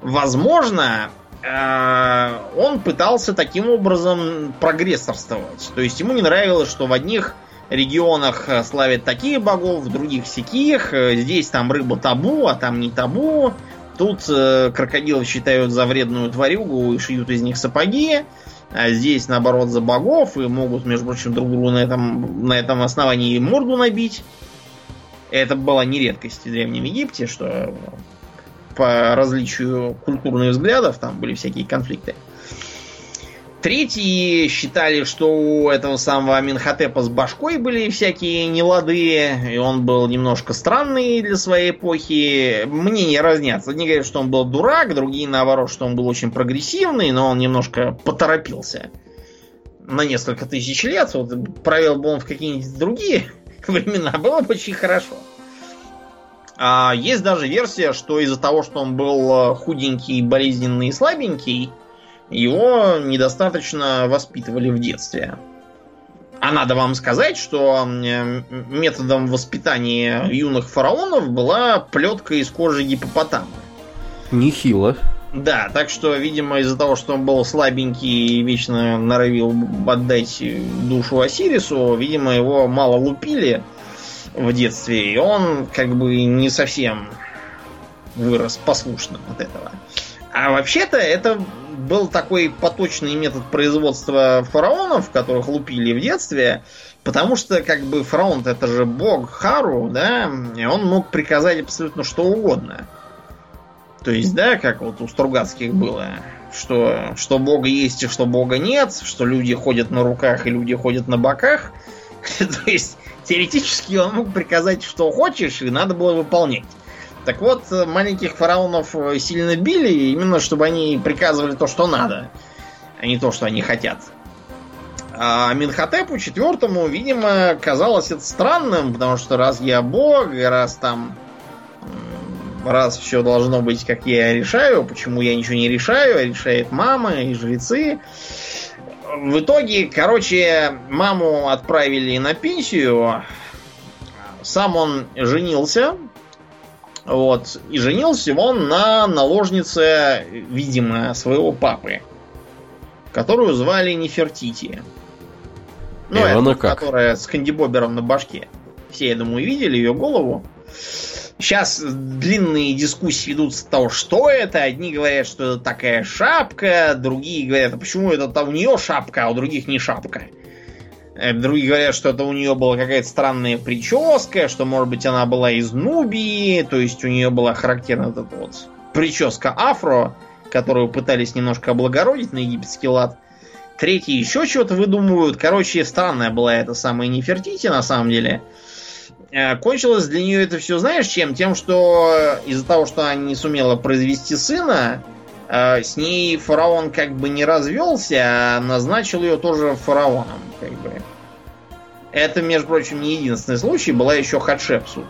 Возможно, э, он пытался таким образом прогрессорствовать. То есть ему не нравилось, что в одних регионах славят таких богов, в других сяких. Здесь там рыба табу, а там не табу. Тут э, крокодилов считают за вредную тварюгу и шьют из них сапоги. А здесь, наоборот, за богов и могут, между прочим, друг другу на этом, на этом основании морду набить. Это была не редкость в Древнем Египте, что по различию культурных взглядов там были всякие конфликты. Третьи считали, что у этого самого Аминхотепа с башкой были всякие нелады, и он был немножко странный для своей эпохи. Мнения разнятся. Одни говорят, что он был дурак, другие наоборот, что он был очень прогрессивный, но он немножко поторопился на несколько тысяч лет. Вот провел бы он в какие-нибудь другие времена, было бы очень хорошо. А есть даже версия, что из-за того, что он был худенький, болезненный и слабенький, его недостаточно воспитывали в детстве. А надо вам сказать, что методом воспитания юных фараонов была плетка из кожи гипопотама. Нехило. Да, так что, видимо, из-за того, что он был слабенький и вечно норовил отдать душу Осирису, видимо, его мало лупили в детстве, и он как бы не совсем вырос послушным от этого. А вообще-то это был такой поточный метод производства фараонов, которых лупили в детстве, потому что, как бы, фараон это же бог Хару, да, и он мог приказать абсолютно что угодно. То есть, да, как вот у Стругацких было, что, что бога есть и что бога нет, что люди ходят на руках и люди ходят на боках. То есть, теоретически он мог приказать, что хочешь, и надо было выполнять. Так вот, маленьких фараонов сильно били, именно чтобы они приказывали то, что надо, а не то, что они хотят. А Минхотепу четвертому, видимо, казалось это странным, потому что раз я бог, раз там раз все должно быть, как я решаю, почему я ничего не решаю, а решает мама и жрецы. В итоге, короче, маму отправили на пенсию. Сам он женился, вот. И женился он на наложнице, видимо, своего папы, которую звали Нефертити. Ну, это, как? которая с кандибобером на башке. Все, я думаю, видели ее голову. Сейчас длинные дискуссии ведут с того, что это. Одни говорят, что это такая шапка, другие говорят, а почему это у нее шапка, а у других не шапка. Э, другие говорят, что это у нее была какая-то странная прическа, что, может быть, она была из Нубии, то есть у нее была характерна эта вот прическа афро, которую пытались немножко облагородить на египетский лад. Третьи еще чего-то выдумывают. Короче, странная была эта самая Нефертити, на самом деле. Э, кончилось для нее это все, знаешь, чем? Тем, что из-за того, что она не сумела произвести сына, с ней фараон как бы не развелся, а назначил ее тоже фараоном. Как бы. Это, между прочим, не единственный случай. Была еще Хатшепсут.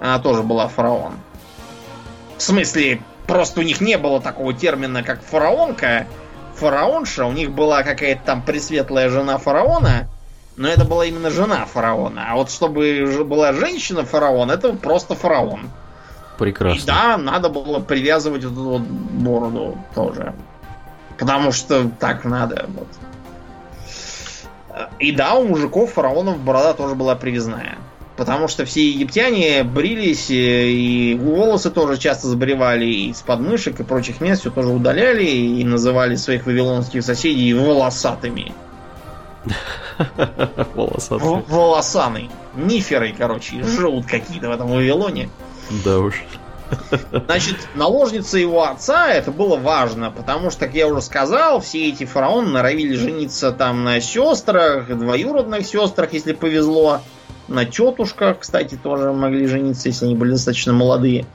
Она тоже была фараон. В смысле, просто у них не было такого термина, как фараонка. Фараонша. У них была какая-то там пресветлая жена фараона. Но это была именно жена фараона. А вот чтобы была женщина фараон, это просто фараон. Прекрасно. И да, надо было привязывать вот эту вот бороду тоже. Потому что так надо. Вот. И да, у мужиков фараонов борода тоже была привязная. Потому что все египтяне брились, и волосы тоже часто сбривали из подмышек и прочих мест, все тоже удаляли и называли своих вавилонских соседей волосатыми. Волосатый. Волосаный. Ниферы, короче, живут какие-то в этом Вавилоне. Да уж. Значит, наложница его отца, это было важно, потому что, как я уже сказал, все эти фараоны норовили жениться там на сестрах, двоюродных сестрах, если повезло, на тетушках, кстати, тоже могли жениться, если они были достаточно молодые.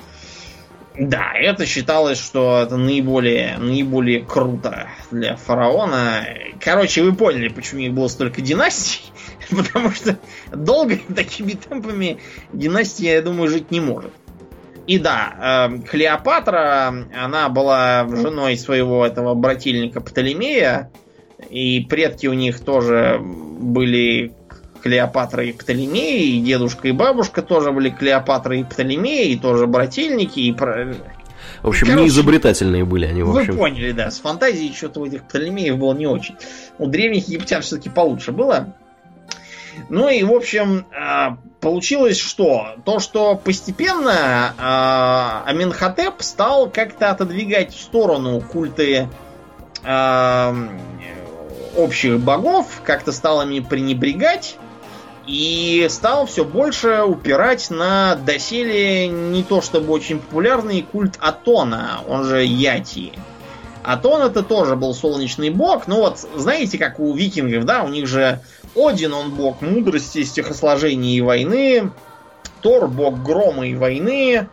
Да, это считалось, что это наиболее, наиболее круто для фараона. Короче, вы поняли, почему их было столько династий. Потому что долго такими темпами династия, я думаю, жить не может. И да, э, Клеопатра, она была женой своего этого брательника Птолемея, и предки у них тоже были Клеопатра и Птолемея, и дедушка и бабушка тоже были Клеопатра и Птолемея, и тоже брательники, и... В общем, Короче, не изобретательные были они, в общем. Вы поняли, да, с фантазией что-то у этих Птолемеев было не очень. У древних египтян все-таки получше было. Ну и, в общем, э, получилось что? То, что постепенно э, Аминхотеп стал как-то отодвигать в сторону культы э, общих богов, как-то стал ими пренебрегать и стал все больше упирать на доселе не то чтобы очень популярный культ Атона, он же Яти. Атон это тоже был солнечный бог, но вот знаете, как у викингов, да, у них же один он бог мудрости, стихосложения и войны, Тор бог грома и войны,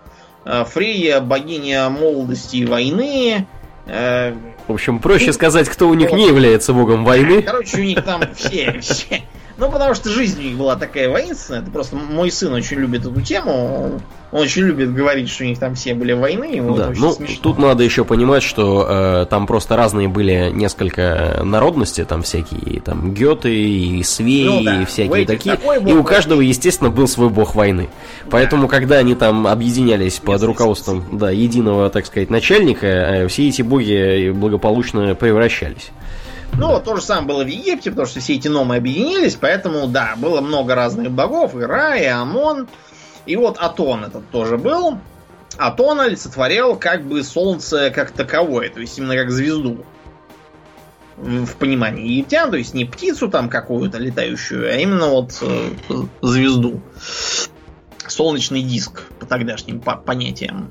э, Фрея богиня молодости и войны, э, в общем, проще сказать, кто у них не является богом войны. Короче, у них там все, все, ну, потому что жизнь у них была такая воинственная. Это просто мой сын очень любит эту тему. Он очень любит говорить, что у них там все были войны. Ему да, ну, смешно. тут надо еще понимать, что э, там просто разные были несколько народности, там всякие, там Геты и Свеи, ну, да. и всякие такие. И у каждого, естественно, был свой бог войны. Да. Поэтому, когда они там объединялись под руководством да, единого, так сказать, начальника, э, все эти боги благополучно превращались. Ну, то же самое было в Египте, потому что все эти номы объединились, поэтому, да, было много разных богов, и Ра, и Амон. И вот Атон этот тоже был. Атон олицетворял как бы солнце как таковое, то есть именно как звезду. В понимании египтян, то есть не птицу там какую-то летающую, а именно вот э, звезду. Солнечный диск по тогдашним понятиям.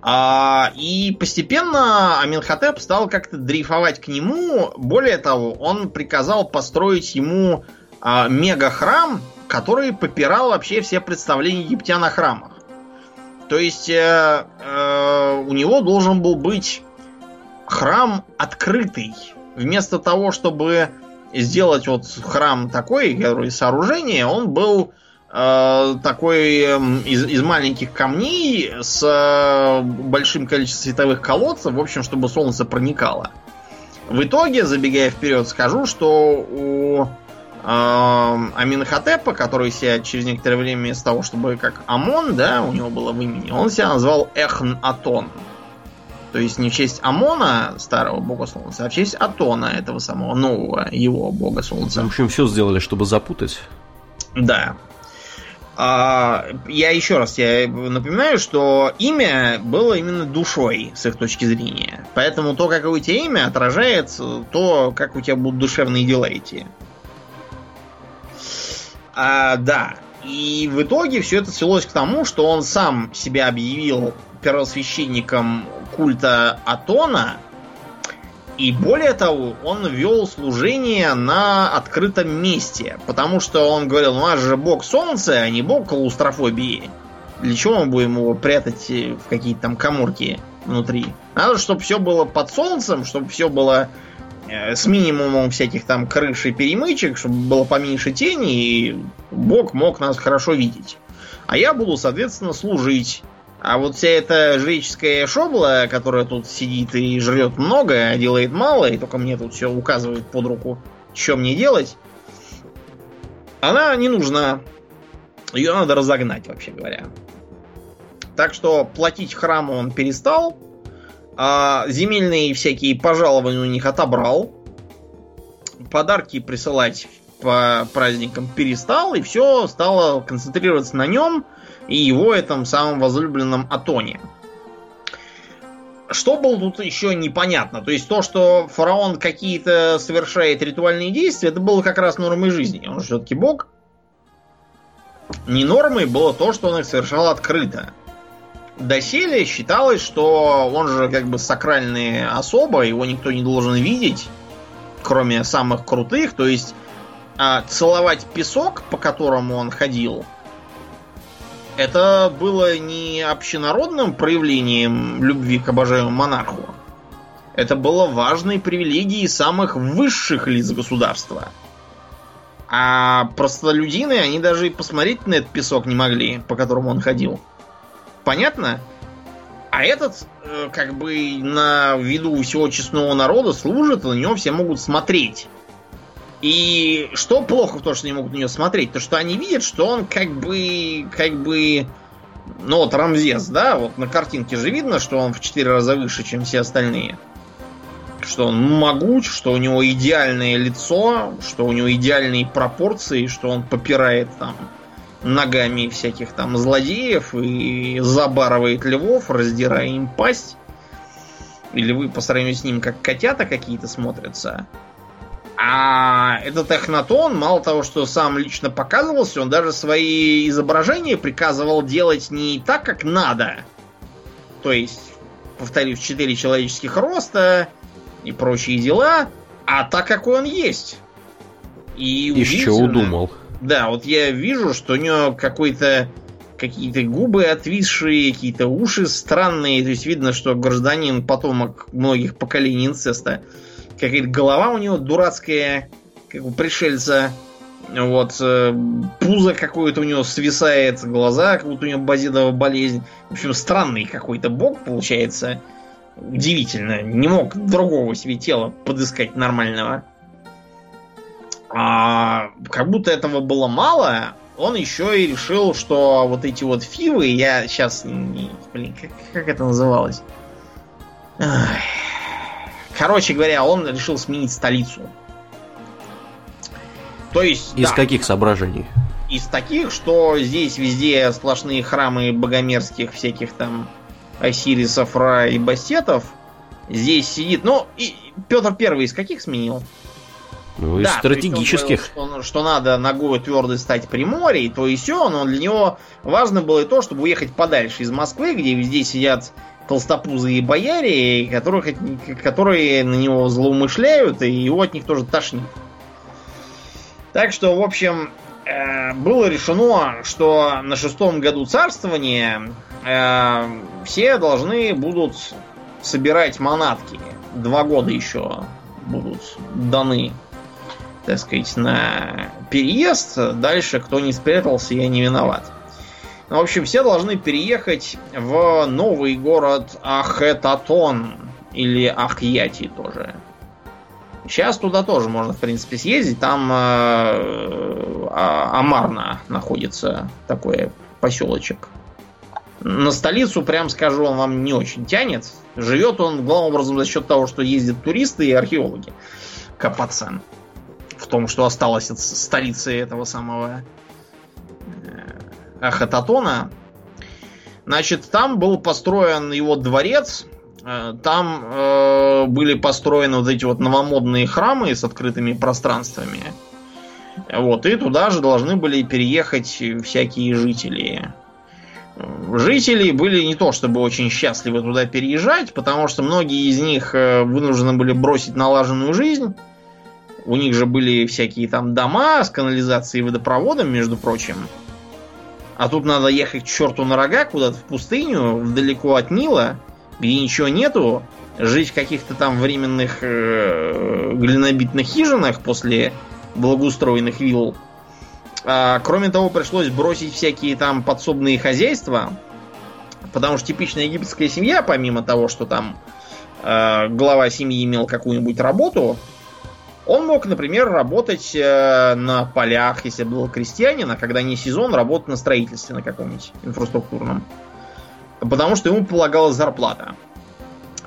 А, и постепенно Аминхотеп стал как-то дрейфовать к нему. Более того, он приказал построить ему а, мега-храм, который попирал вообще все представления египтян о храмах. То есть э, э, у него должен был быть храм открытый. Вместо того, чтобы сделать вот храм такой, сооружение, он был такой эм, из, из маленьких камней с э, большим количеством световых колодцев, в общем, чтобы солнце проникало. В итоге, забегая вперед, скажу, что у э, Аминхотепа, который себя через некоторое время вместо того, чтобы как Амон, да, у него было в имени, он себя назвал Эхн-Атон. То есть не в честь Амона, старого бога солнца, а в честь Атона, этого самого нового его бога солнца. В общем, все сделали, чтобы запутать. Да. А, я еще раз я напоминаю, что имя было именно душой с их точки зрения. Поэтому то, какое у тебя имя, отражает то, как у тебя будут душевные дела идти. А, да. И в итоге все это свелось к тому, что он сам себя объявил первосвященником культа Атона, и более того, он вел служение на открытом месте, потому что он говорил, ну, у нас же бог солнца, а не бог клаустрофобии. Для чего мы будем его прятать в какие-то там коморки внутри? Надо, чтобы все было под солнцем, чтобы все было э, с минимумом всяких там крыш и перемычек, чтобы было поменьше тени, и Бог мог нас хорошо видеть. А я буду, соответственно, служить а вот вся эта жреческая шобла, которая тут сидит и жрет много, а делает мало, и только мне тут все указывает под руку, что мне делать, она не нужна. Ее надо разогнать, вообще говоря. Так что платить храму он перестал, а земельные всякие пожалования у них отобрал, подарки присылать по праздникам перестал, и все стало концентрироваться на нем – и его этом самом возлюбленном Атоне. Что было тут еще непонятно? То есть то, что фараон какие-то совершает ритуальные действия, это было как раз нормой жизни. Он же все-таки бог. Не нормой было то, что он их совершал открыто. Доселе считалось, что он же как бы сакральная особа, его никто не должен видеть, кроме самых крутых. То есть а, целовать песок, по которому он ходил, это было не общенародным проявлением любви к обожаемому монарху. Это было важной привилегией самых высших лиц государства. А простолюдины, они даже и посмотреть на этот песок не могли, по которому он ходил. Понятно? А этот, э, как бы, на виду всего честного народа служит, и на него все могут смотреть. И что плохо в том, что они могут на нее смотреть? То, что они видят, что он как бы, как бы, ну вот Рамзес, да, вот на картинке же видно, что он в 4 раза выше, чем все остальные. что он могуч, что у него идеальное лицо, что у него идеальные пропорции, что он попирает там ногами всяких там злодеев и забарывает львов, раздирая им пасть. Или вы по сравнению с ним как котята какие-то смотрятся. А этот Эхнатон, мало того, что сам лично показывался, он даже свои изображения приказывал делать не так, как надо. То есть, повторюсь, четыре человеческих роста и прочие дела, а так, какой он есть. И чего удумал. Да, вот я вижу, что у него какой-то какие-то губы отвисшие, какие-то уши странные. То есть видно, что гражданин потомок многих поколений инцеста. Какая-то голова у него дурацкая, как у пришельца. Вот, э, пузо какое-то у него свисает, глаза, как будто у него базидовая болезнь. В общем, странный какой-то бог получается. Удивительно. Не мог другого себе тела подыскать нормального. А, как будто этого было мало, он еще и решил, что вот эти вот фивы, я сейчас... Блин, как, как это называлось? Ах. Короче говоря, он решил сменить столицу. То есть... Из да, каких соображений? Из таких, что здесь везде сплошные храмы богомерзких всяких там Осирисов, Ра и Бастетов. Здесь сидит... Ну, и Петр Первый из каких сменил? Ну, из да, стратегических. Говорил, что, что надо ногой твердой стать при море, и то и все, но для него важно было и то, чтобы уехать подальше из Москвы, где везде сидят толстопузые бояре, которых, которые на него злоумышляют, и его от них тоже тошнит. Так что, в общем, э, было решено, что на шестом году царствования э, все должны будут собирать манатки. Два года еще будут даны так сказать, на переезд. Дальше, кто не спрятался, я не виноват. В общем, все должны переехать в новый город Ахетатон. Или Ахьяти тоже. Сейчас туда тоже можно, в принципе, съездить. Там э, а, Амарна находится такой поселочек. На столицу, прям скажу, он вам не очень тянет. Живет он главным образом за счет того, что ездят туристы и археологи копаться в том, что осталось от столицы этого самого э, Ахататона. Значит, там был построен его дворец, э, там э, были построены вот эти вот новомодные храмы с открытыми пространствами. Вот, и туда же должны были переехать всякие жители. Жители были не то чтобы очень счастливы туда переезжать, потому что многие из них э, вынуждены были бросить налаженную жизнь у них же были всякие там дома с канализацией и водопроводом, между прочим. А тут надо ехать к черту на рога куда-то в пустыню, далеко от Нила, где ничего нету, жить в каких-то там временных э, глинобитных хижинах после благоустроенных вилл. А, кроме того, пришлось бросить всякие там подсобные хозяйства, потому что типичная египетская семья, помимо того, что там э, глава семьи имел какую-нибудь работу, он мог, например, работать э, на полях, если был крестьянин, а когда не сезон, работать на строительстве на каком-нибудь инфраструктурном. Потому что ему полагалась зарплата.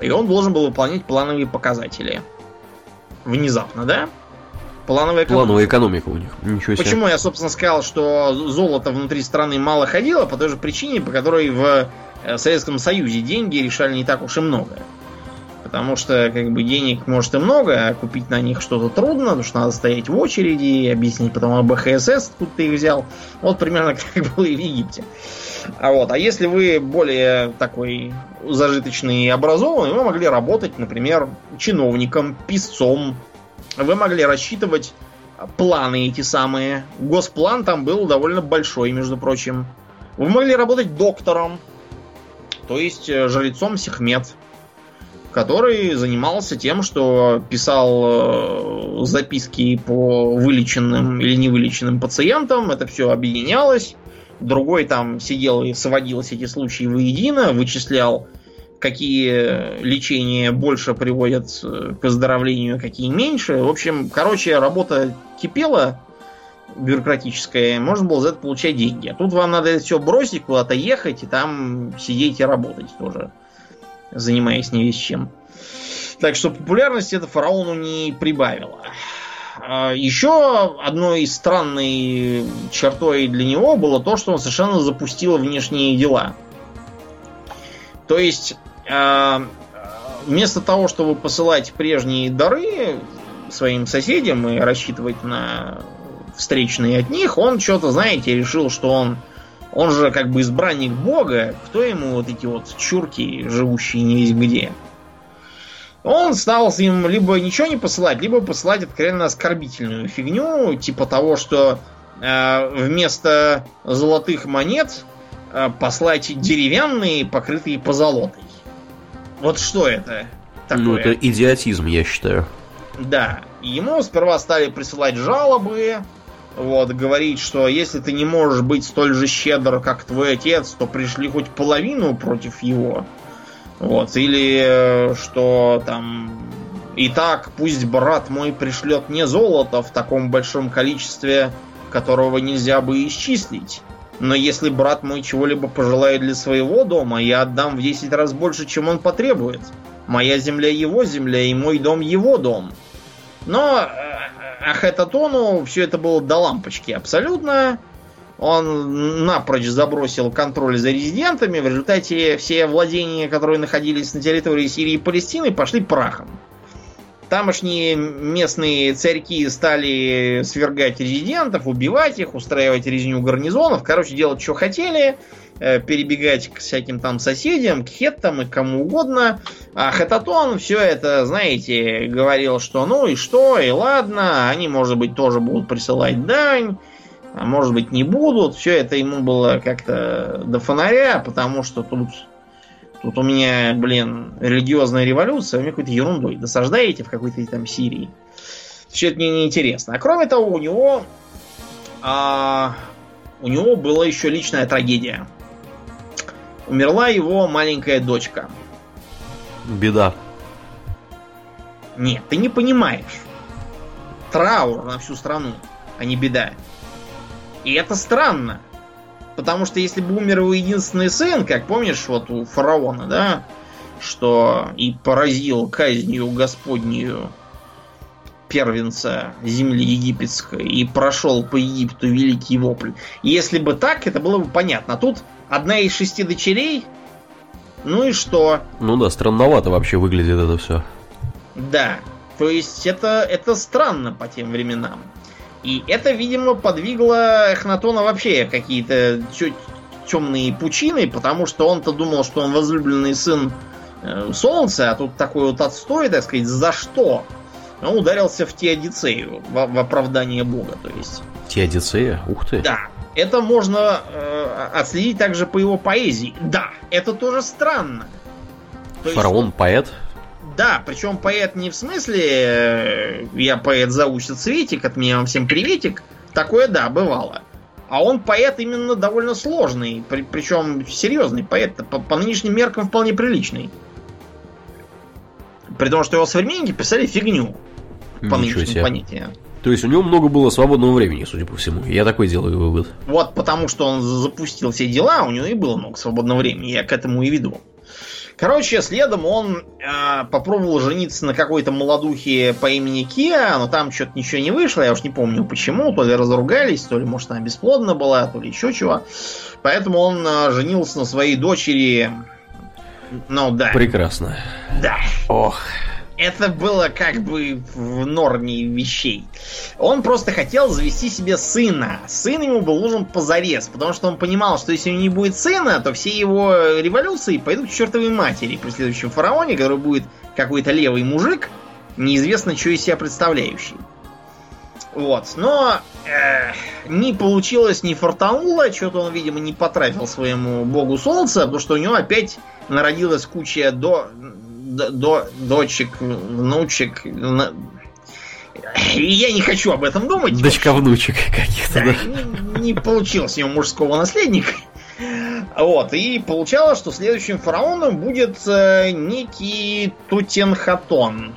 И он должен был выполнять плановые показатели. Внезапно, да? Плановая экономика. Плановая экономика у них. Ничего себе. Почему я, собственно, сказал, что золото внутри страны мало ходило? По той же причине, по которой в э, Советском Союзе деньги решали не так уж и много. Потому что, как бы, денег может и много, а купить на них что-то трудно, потому что надо стоять в очереди и объяснить потом об БХСС, тут ты их взял. Вот примерно как было и в Египте. А вот, а если вы более такой зажиточный и образованный, вы могли работать, например, чиновником, писцом. Вы могли рассчитывать планы эти самые. Госплан там был довольно большой, между прочим. Вы могли работать доктором, то есть э, жрецом Сехмет который занимался тем, что писал э, записки по вылеченным или невылеченным пациентам, это все объединялось. Другой там сидел и сводил эти случаи воедино, вычислял, какие лечения больше приводят э, к выздоровлению, какие меньше. В общем, короче, работа кипела бюрократическая, можно было за это получать деньги. А тут вам надо все бросить, куда-то ехать и там сидеть и работать тоже занимаясь не весь чем. Так что популярность это фараону не прибавило. А, Еще одной странной чертой для него было то, что он совершенно запустил внешние дела. То есть, а, вместо того, чтобы посылать прежние дары своим соседям и рассчитывать на встречные от них, он что-то, знаете, решил, что он, он же как бы избранник Бога, кто ему вот эти вот чурки, живущие не весь где. Он стал им либо ничего не посылать, либо посылать откровенно оскорбительную фигню, типа того, что э, вместо золотых монет э, послать деревянные, покрытые позолотой. Вот что это такое? Ну, это идиотизм, я считаю. Да. Ему сперва стали присылать жалобы, вот, говорить, что если ты не можешь быть столь же щедр, как твой отец, то пришли хоть половину против его. Вот, или э, что там... И так, пусть брат мой пришлет не золото в таком большом количестве, которого нельзя бы исчислить. Но если брат мой чего-либо пожелает для своего дома, я отдам в 10 раз больше, чем он потребует. Моя земля его земля, и мой дом его дом. Но э, Ахетатону все это было до лампочки абсолютно. Он напрочь забросил контроль за резидентами. В результате все владения, которые находились на территории Сирии и Палестины, пошли прахом. Тамошние местные царьки стали свергать резидентов, убивать их, устраивать резню гарнизонов. Короче, делать, что хотели. э, Перебегать к всяким там соседям, к хеттам и кому угодно. А Хататон все это, знаете, говорил, что ну и что, и ладно, они, может быть, тоже будут присылать дань а может быть не будут. Все это ему было как-то до фонаря, потому что тут, тут у меня, блин, религиозная революция, вы мне какой-то ерундой досаждаете в какой-то там Сирии. Все это мне неинтересно. А кроме того, у него а, у него была еще личная трагедия. Умерла его маленькая дочка. Беда. Нет, ты не понимаешь. Траур на всю страну, а не беда. И это странно. Потому что если бы умер его единственный сын, как помнишь, вот у фараона, да, что и поразил казнью Господнюю первенца земли египетской и прошел по Египту великий вопль. Если бы так, это было бы понятно. А тут одна из шести дочерей, ну и что? Ну да, странновато вообще выглядит это все. Да, то есть это, это странно по тем временам. И это, видимо, подвигло Эхнатона вообще какие-то темные пучины, потому что он-то думал, что он возлюбленный сын э, Солнца, а тут такой вот отстой, так сказать, за что? Он ударился в Теодицею, в, в оправдание Бога, то есть. Теодицея? Ух ты. Да. Это можно э, отследить также по его поэзии. Да, это тоже странно. То Фараон есть, поэт? Да, причем поэт не в смысле э, я поэт зовуся Цветик, от меня вам всем приветик. Такое да, бывало. А он поэт именно довольно сложный, при, причем серьезный поэт, по, по нынешним меркам вполне приличный. При том, что его современники писали фигню по нынешним понятиям. То есть у него много было свободного времени, судя по всему. Я такой делаю вывод. Вот потому что он запустил все дела, у него и было много свободного времени. Я к этому и веду. Короче, следом он э, попробовал жениться на какой-то молодухе по имени Киа, но там что-то ничего не вышло, я уж не помню почему, то ли разругались, то ли, может, она бесплодна была, то ли еще чего. Поэтому он э, женился на своей дочери. Ну да. Прекрасно. Да. Ох это было как бы в норме вещей. Он просто хотел завести себе сына. Сын ему был нужен позарез, потому что он понимал, что если у него не будет сына, то все его революции пойдут к чертовой матери при следующем фараоне, который будет какой-то левый мужик, неизвестно, что из себя представляющий. Вот, но э, не получилось, не фартануло, что-то он, видимо, не потратил своему богу солнца, потому что у него опять народилась куча до до, дочек, внучек. Я не хочу об этом думать. Дочка внучек каких-то. Да, да. Не, получилось у него мужского наследника. Вот, и получалось, что следующим фараоном будет э, некий Тутенхатон.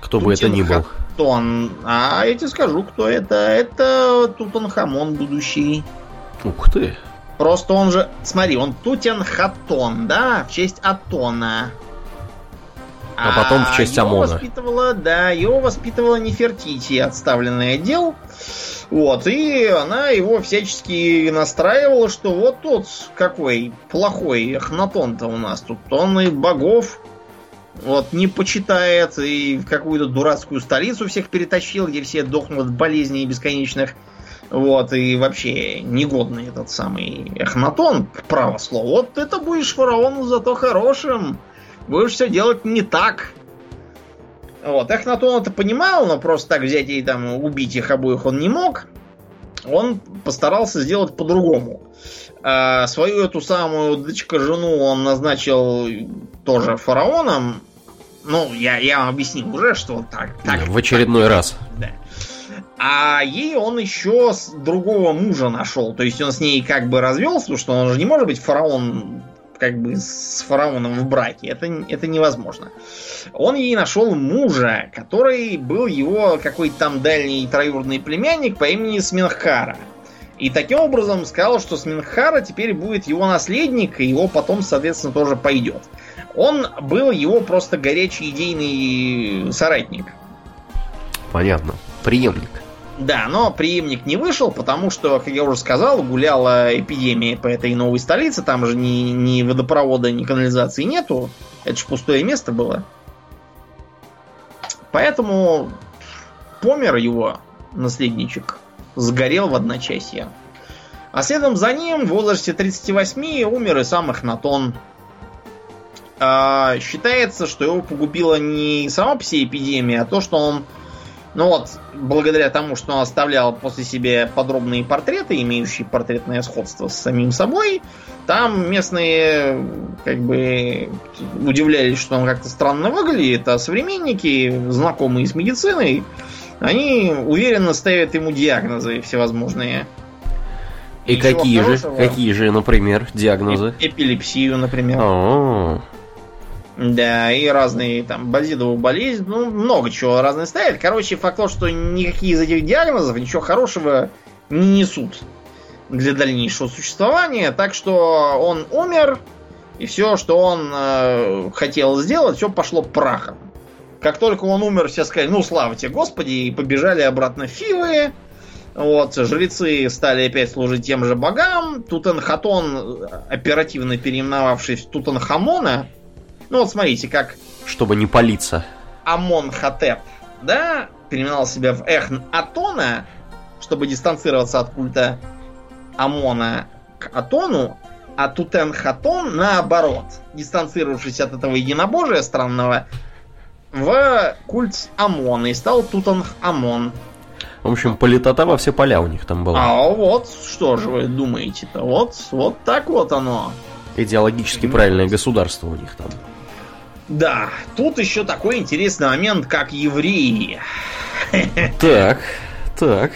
Кто бы это ни был. Тутенхатон. А я тебе скажу, кто это. Это Тутанхамон будущий. Ух ты. Просто он же, смотри, он Тутенхатон, да, в честь Атона. А потом в честь его ОМОНа. воспитывала, да, его воспитывала Нефертити, отставленный отдел. Вот, и она его всячески настраивала, что вот тот какой плохой Эхнатон-то у нас тут. Он и богов вот не почитает, и в какую-то дурацкую столицу всех перетащил, где все дохнут от болезней бесконечных. Вот, и вообще негодный этот самый Эхнатон, право слово. Вот это будешь фараону зато хорошим. Будешь все делать не так. Вот, Эхнатон это понимал, но просто так взять и там убить их обоих он не мог. Он постарался сделать по-другому. А, свою эту самую дочка жену он назначил тоже фараоном. Ну, я, я вам объяснил уже, что так. так в очередной раз. да. А ей он еще с другого мужа нашел. То есть он с ней как бы развелся, потому что он же не может быть фараон как бы с фараоном в браке. Это, это невозможно. Он ей нашел мужа, который был его какой-то там дальний троюродный племянник по имени Сминхара. И таким образом сказал, что Сминхара теперь будет его наследник, и его потом, соответственно, тоже пойдет. Он был его просто горячий идейный соратник. Понятно. Преемник. Да, но преемник не вышел, потому что, как я уже сказал, гуляла эпидемия по этой новой столице. Там же ни, ни водопровода, ни канализации нету. Это же пустое место было. Поэтому помер его наследничек. Сгорел в одночасье. А следом за ним в возрасте 38 умер и сам Эхнатон. А, считается, что его погубила не сама по себе эпидемия, а то, что он ну вот, благодаря тому, что он оставлял после себя подробные портреты, имеющие портретное сходство с самим собой, там местные как бы удивлялись, что он как-то странно выглядит, а современники, знакомые с медициной, они уверенно ставят ему диагнозы всевозможные. И Ничего какие же, хорошего. какие же, например, диагнозы? Эп- Эпилепсию, например. О, Да, и разные там базидовую болезнь, ну, много чего разные ставят. Короче, факт то, что никакие из этих диагнозов ничего хорошего не несут для дальнейшего существования. Так что он умер, и все, что он э, хотел сделать, все пошло прахом. Как только он умер, все сказали, ну, слава тебе, Господи, и побежали обратно в Фивы. Вот, жрецы стали опять служить тем же богам. Тутанхатон, оперативно переименовавшись Тутанхамона, ну вот смотрите, как чтобы не палиться. Амон Хатеп, да, переименовал себя в Эхн Атона, чтобы дистанцироваться от культа Амона к Атону, а Тутенхатон наоборот, дистанцировавшись от этого единобожия странного, в культ Амона и стал Тутанхамон. В общем, политота во все поля у них там была. А вот что же вы думаете-то? Вот, вот так вот оно. Идеологически правильное государство у них там. Да, тут еще такой интересный момент, как евреи. Так, так.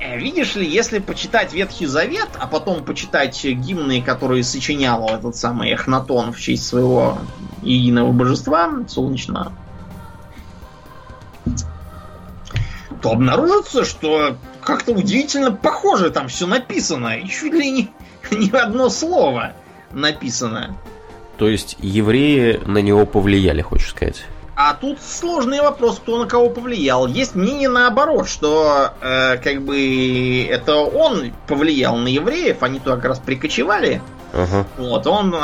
Э, Видишь ли, если почитать Ветхий Завет, а потом почитать гимны, которые сочинял этот самый Эхнатон в честь своего единого божества солнечного, то обнаружится, что как-то удивительно похоже там все написано. И чуть ли не, не одно слово написано. То есть евреи на него повлияли, хочешь сказать? А тут сложный вопрос, кто на кого повлиял. Есть мнение наоборот, что э, как бы это он повлиял на евреев, они туда как раз прикочевали. Ага. Вот, он, э,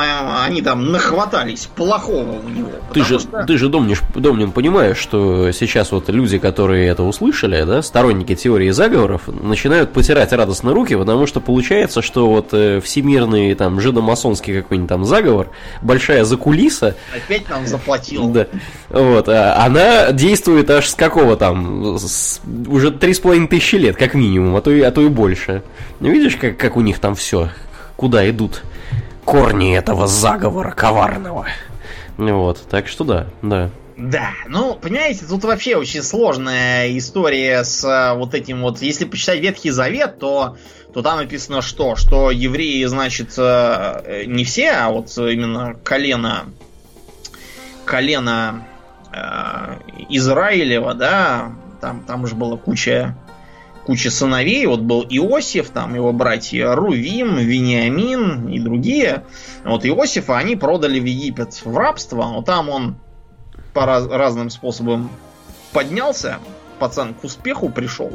они там нахватались плохого у него. Ты же, что- ты же Домнин, Домнин, понимаешь, что сейчас вот люди, которые это услышали, да, сторонники теории заговоров, начинают потирать радостно руки, потому что получается, что вот э, всемирный там жидомасонский какой-нибудь там заговор, большая закулиса, опять нам заплатил. да, вот, а она действует аж с какого там, с- уже три с половиной тысячи лет, как минимум, а то и, а то и больше. Ну, Видишь, как, как у них там все, куда идут корни этого заговора коварного. Вот, так что да, да. Да, ну, понимаете, тут вообще очень сложная история с э, вот этим вот. Если почитать Ветхий Завет, то, то там написано что? Что евреи, значит, э, э, не все, а вот именно колено, колено э, Израилева, да, там, там же была куча, куча сыновей, вот был Иосиф, там его братья Рувим, Вениамин и другие. Вот Иосифа они продали в Египет в рабство, но там он по раз, разным способам поднялся, пацан к успеху пришел.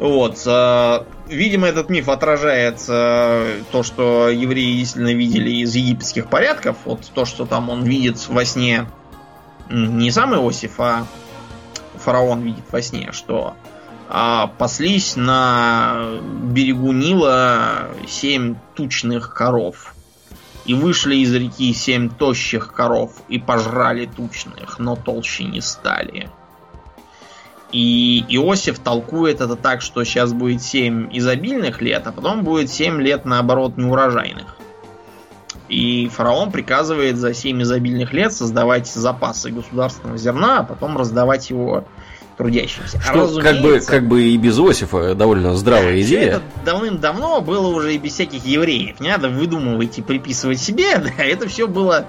Вот. Э, видимо, этот миф отражает э, то, что евреи действительно видели из египетских порядков. Вот то, что там он видит во сне не сам Иосиф, а фараон видит во сне, что а, паслись на берегу Нила семь тучных коров. И вышли из реки семь тощих коров и пожрали тучных, но толще не стали. И Иосиф толкует это так, что сейчас будет 7 изобильных лет, а потом будет 7 лет, наоборот, неурожайных. И фараон приказывает за 7 изобильных лет создавать запасы государственного зерна, а потом раздавать его трудящимся. Что, а как, бы, как бы и без Иосифа довольно здравая идея. Это давным-давно было уже и без всяких евреев. Не надо выдумывать и приписывать себе. Да, это все было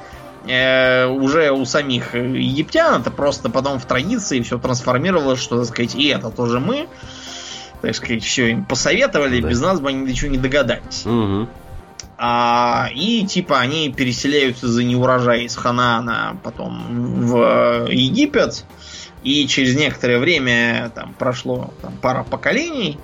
э, уже у самих египтян. Это просто потом в традиции все трансформировалось, что, так сказать, и это тоже мы. Так сказать, все им посоветовали, да. без нас бы они до чего не догадались. Угу. А, и типа они переселяются за неурожай из Ханаана потом в Египет. И через некоторое время там прошло там, пара поколений.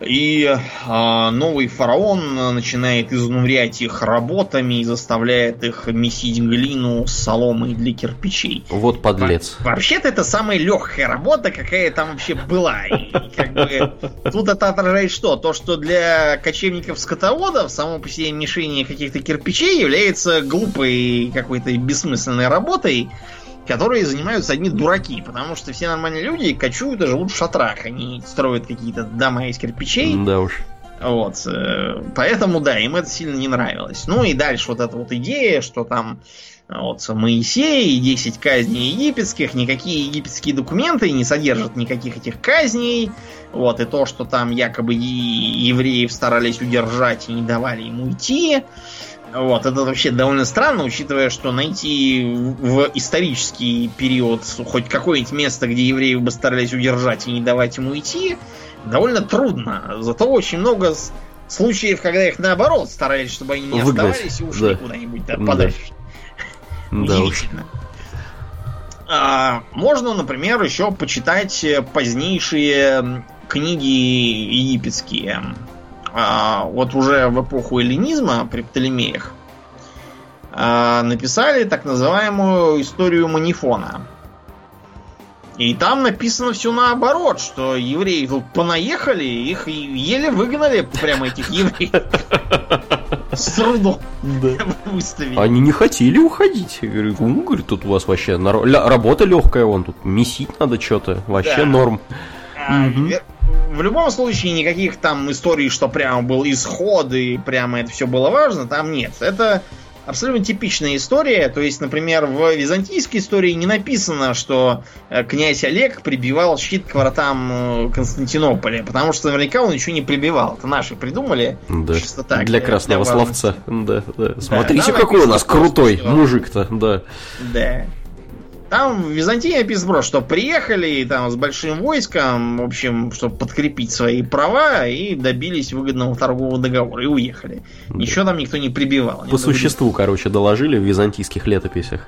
И э, новый фараон начинает изнурять их работами и заставляет их месить глину с соломой для кирпичей. Вот подлец. Во- вообще-то это самая легкая работа, какая там вообще была. И, как бы, тут это отражает что? То, что для кочевников-скотоводов само по себе мишение каких-то кирпичей является глупой какой-то бессмысленной работой, которые занимаются одни дураки, потому что все нормальные люди кочуют и живут в шатрах, они строят какие-то дома из кирпичей. Да уж. Вот. Э, поэтому, да, им это сильно не нравилось. Ну и дальше вот эта вот идея, что там вот Моисей и 10 казней египетских, никакие египетские документы не содержат никаких этих казней. Вот, и то, что там якобы евреев старались удержать и не давали ему идти. Вот, это вообще довольно странно, учитывая, что найти в исторический период хоть какое-нибудь место, где евреев бы старались удержать и не давать ему идти, довольно трудно. Зато очень много случаев, когда их наоборот старались, чтобы они не Выгнать. оставались и ушли да. куда-нибудь да, подальше. Да. Удивительно. А, можно, например, еще почитать позднейшие книги египетские вот уже в эпоху эллинизма при Птолемеях а, написали так называемую историю Манифона. И там написано все наоборот, что евреи тут понаехали, их еле выгнали прямо этих евреев. С трудом выставили. Они не хотели уходить. Я говорю, ну, говорит, тут у вас вообще работа легкая, вон тут месить надо что-то. Вообще норм. В любом случае никаких там историй, что прямо был исход и прямо это все было важно, там нет. Это абсолютно типичная история. То есть, например, в византийской истории не написано, что э, князь Олег прибивал щит к воротам э, Константинополя, потому что наверняка он ничего не прибивал. Это наши придумали. Да. Чисто так. Для красного для словца. Да, да. Смотрите, да, какой у нас крутой мужик-то, да. Да. Там в Византии написано, что приехали там с большим войском, в общем, чтобы подкрепить свои права, и добились выгодного торгового договора, и уехали. Да. Ничего там никто не прибивал. По существу, говорит. короче, доложили в византийских летописях.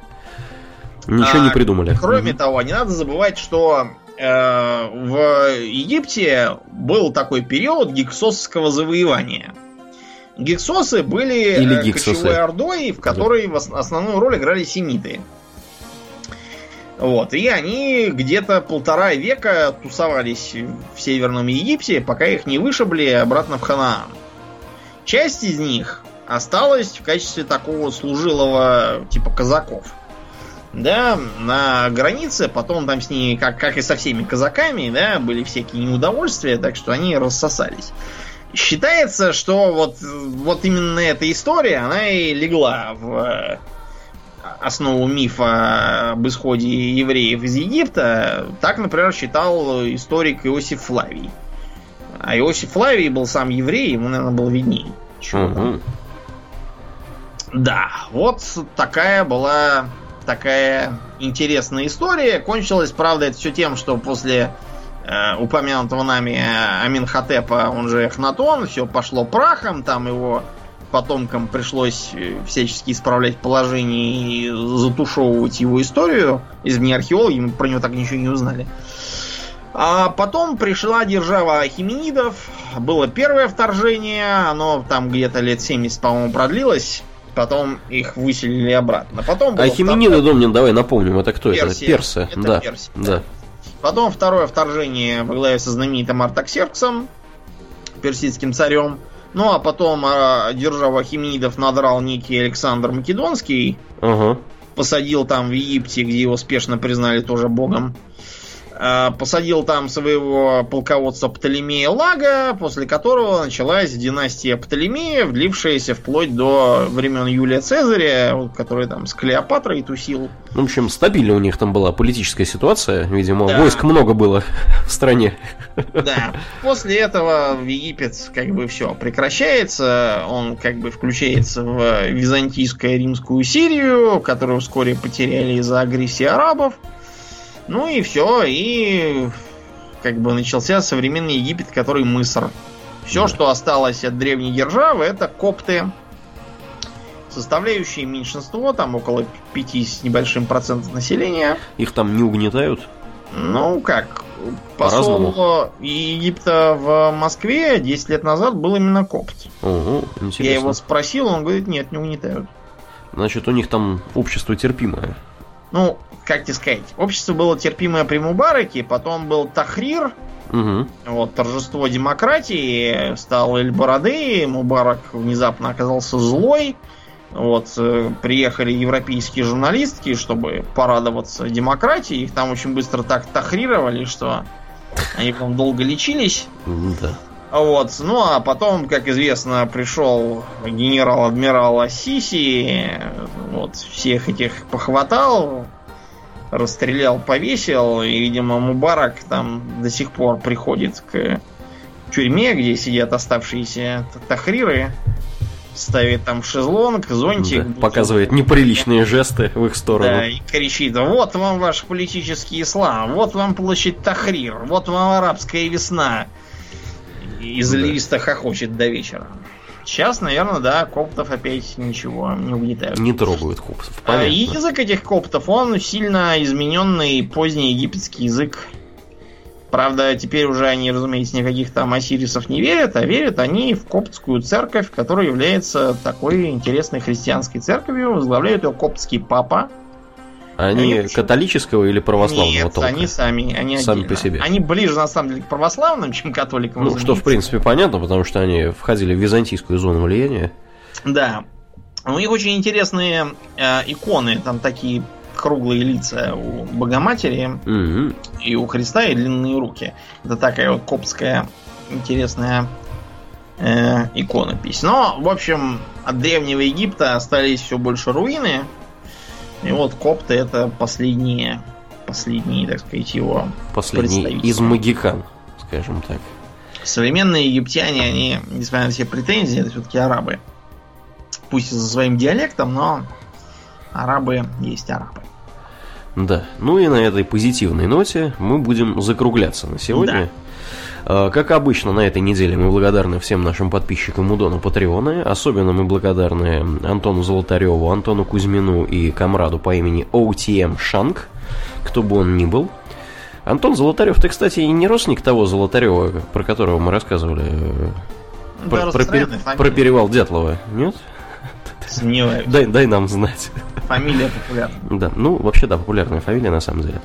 Ничего а, не придумали. Кроме угу. того, не надо забывать, что э, в Египте был такой период гиксосского завоевания. Гиксосы были Или э, кочевой ордой, в которой да. в основную роль играли семиты. Вот, и они где-то полтора века тусовались в Северном Египте, пока их не вышибли обратно в Ханаан. Часть из них осталась в качестве такого служилого типа казаков. Да, на границе, потом там с ними, как, как и со всеми казаками, да, были всякие неудовольствия, так что они рассосались. Считается, что вот, вот именно эта история, она и легла в основу мифа об исходе евреев из Египта, так, например, считал историк Иосиф Флавий. А Иосиф Флавий был сам еврей, ему, наверное, было виднее. Угу. Да, вот такая была такая интересная история. Кончилась, правда, это все тем, что после э, упомянутого нами Аминхотепа, он же Эхнатон, все пошло прахом, там его потомкам пришлось э, всячески исправлять положение и затушевывать его историю. Извне археологи, мы про него так ничего не узнали. А потом пришла держава Хименидов. Было первое вторжение. Оно там где-то лет 70, по-моему, продлилось. Потом их выселили обратно. Потом а Химениды, второе... Домнин, давай напомним, это кто Персия. это? Персы. Это да. Персия. Да. Потом второе вторжение во главе со знаменитым Артаксерксом, персидским царем. Ну а потом э, держава Химнидов надрал некий Александр Македонский. Ага. Посадил там в Египте, где его спешно признали тоже богом. Э, посадил там своего полководца Птолемея Лага, после которого началась династия Птолемеев, длившаяся вплоть до времен Юлия Цезаря, который там с Клеопатрой тусил. Ну, в общем, стабильно у них там была политическая ситуация, видимо, Да. войск много было в стране. Да. После этого в Египет как бы все прекращается. Он как бы включается в византийскую римскую Сирию, которую вскоре потеряли из-за агрессии арабов. Ну и все, и как бы начался современный Египет, который Мыср. Все, Да. что осталось от древней державы, это копты. Составляющие меньшинство, там около 5 с небольшим процентов населения. Их там не угнетают. Ну, как, посол Египта в Москве 10 лет назад был именно копт. Ого, интересно. Я его спросил, он говорит, нет, не угнетают. Значит, у них там общество терпимое. Ну, как тебе сказать, общество было терпимое при Мубараке, потом был Тахрир, Угу. вот, торжество демократии, стал Эль-Бороды, Мубарак внезапно оказался злой, вот, э, приехали европейские журналистки, чтобы порадоваться демократии, их там очень быстро так тахрировали, что они потом долго лечились. Да. Вот. Ну а потом, как известно, пришел генерал-адмирал Ассиси, вот, всех этих похватал, расстрелял, повесил, и, видимо, Мубарак там до сих пор приходит к тюрьме, где сидят оставшиеся тахриры, ставит там шезлонг, зонтик, Да, Показывает неприличные жесты в их сторону. да, и кричит, вот вам ваш политический ислам, вот вам площадь Тахрир, вот вам арабская весна. И заливисто хохочет до вечера. Сейчас, наверное, да, коптов опять ничего не угнетают. Не трогают копсов. А Понятно. язык этих коптов, он сильно измененный поздний египетский язык. Правда, теперь уже они, разумеется, никаких там осирисов не верят, а верят они в коптскую церковь, которая является такой интересной христианской церковью. Возглавляет ее коптский папа. Они Они почему- католического или православного Нет, толка? они сами, они Сами отдельно. по себе. Они ближе, на самом деле, к православным, чем к католикам. Ну, что, в принципе, понятно, потому что они входили в византийскую зону влияния. Да. У них очень интересные э, иконы, там такие круглые лица у Богоматери Мгм. и у Христа и длинные руки. Это такая вот коптская интересная э, иконопись. Но, в общем, от Древнего Египта остались все больше руины. И вот копты это последние, последние, так сказать, его Последний из магикан, скажем так. Современные египтяне, они, несмотря на все претензии, это все-таки арабы. Пусть со своим диалектом, но арабы есть арабы. Да. Ну и на этой позитивной ноте мы будем закругляться на сегодня. Э, Как обычно, на этой неделе мы благодарны всем нашим подписчикам Удона Патреона. Особенно мы благодарны Антону Золотареву, Антону Кузьмину и комраду по имени OTM Шанг, кто бы он ни был. Антон Золотарев, ты, кстати, не родственник того Золотарева, про которого мы рассказывали, э, про, да, про пер- фамилия. про перевал Дятлова, нет? Сомневаюсь. Дай, дай нам знать. Фамилия популярна. Да, ну вообще да, популярная фамилия на самом деле.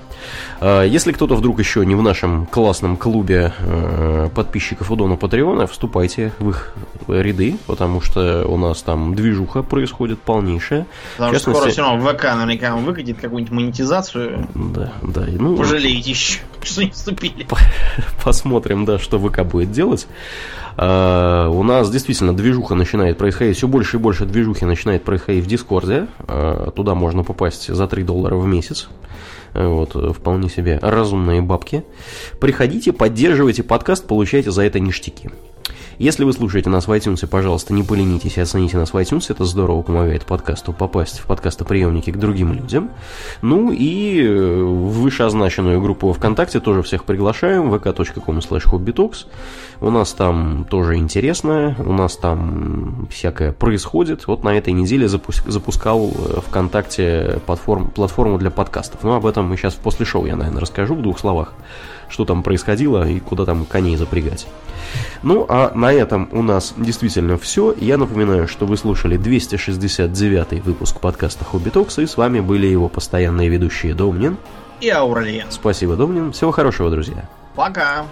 А, Если кто-то вдруг еще не в нашем классном клубе э, подписчиков Удона Патреона, вступайте в их ряды, потому что у нас там движуха происходит полнейшая. Потому что скоро все равно ВК наверняка выкатит какую-нибудь монетизацию. Да, да, ну Пожалеете еще, что не вступили. посмотрим, да, что ВК будет делать. А, у нас действительно движуха начинает происходить, все больше и больше движухи начинает происходить в Дискорде. А, туда можно попасть за 3 доллара в месяц. А, Вот, э, вполне себе разумные бабки. Приходите, поддерживайте подкаст, получайте за это ништяки. Если вы слушаете нас в iTunes, пожалуйста, не поленитесь и оцените нас в iTunes. Это здорово помогает подкасту попасть в подкастоприемники к другим людям. Ну и э, в вышеозначенную группу ВКонтакте тоже всех приглашаем. vk.com slash У нас там тоже интересно, у нас там всякое происходит. Вот на этой неделе запускал э, ВКонтакте платформ, платформу для подкастов. Но об этом мы сейчас после шоу я, наверное, расскажу в двух словах что там происходило и куда там коней запрягать. Ну, а на этом у нас действительно все. Я напоминаю, что вы слушали 269 выпуск подкаста Хобби Токс, и с вами были его постоянные ведущие Домнин и Ауралиен. Спасибо, Домнин. Всего хорошего, друзья. Пока.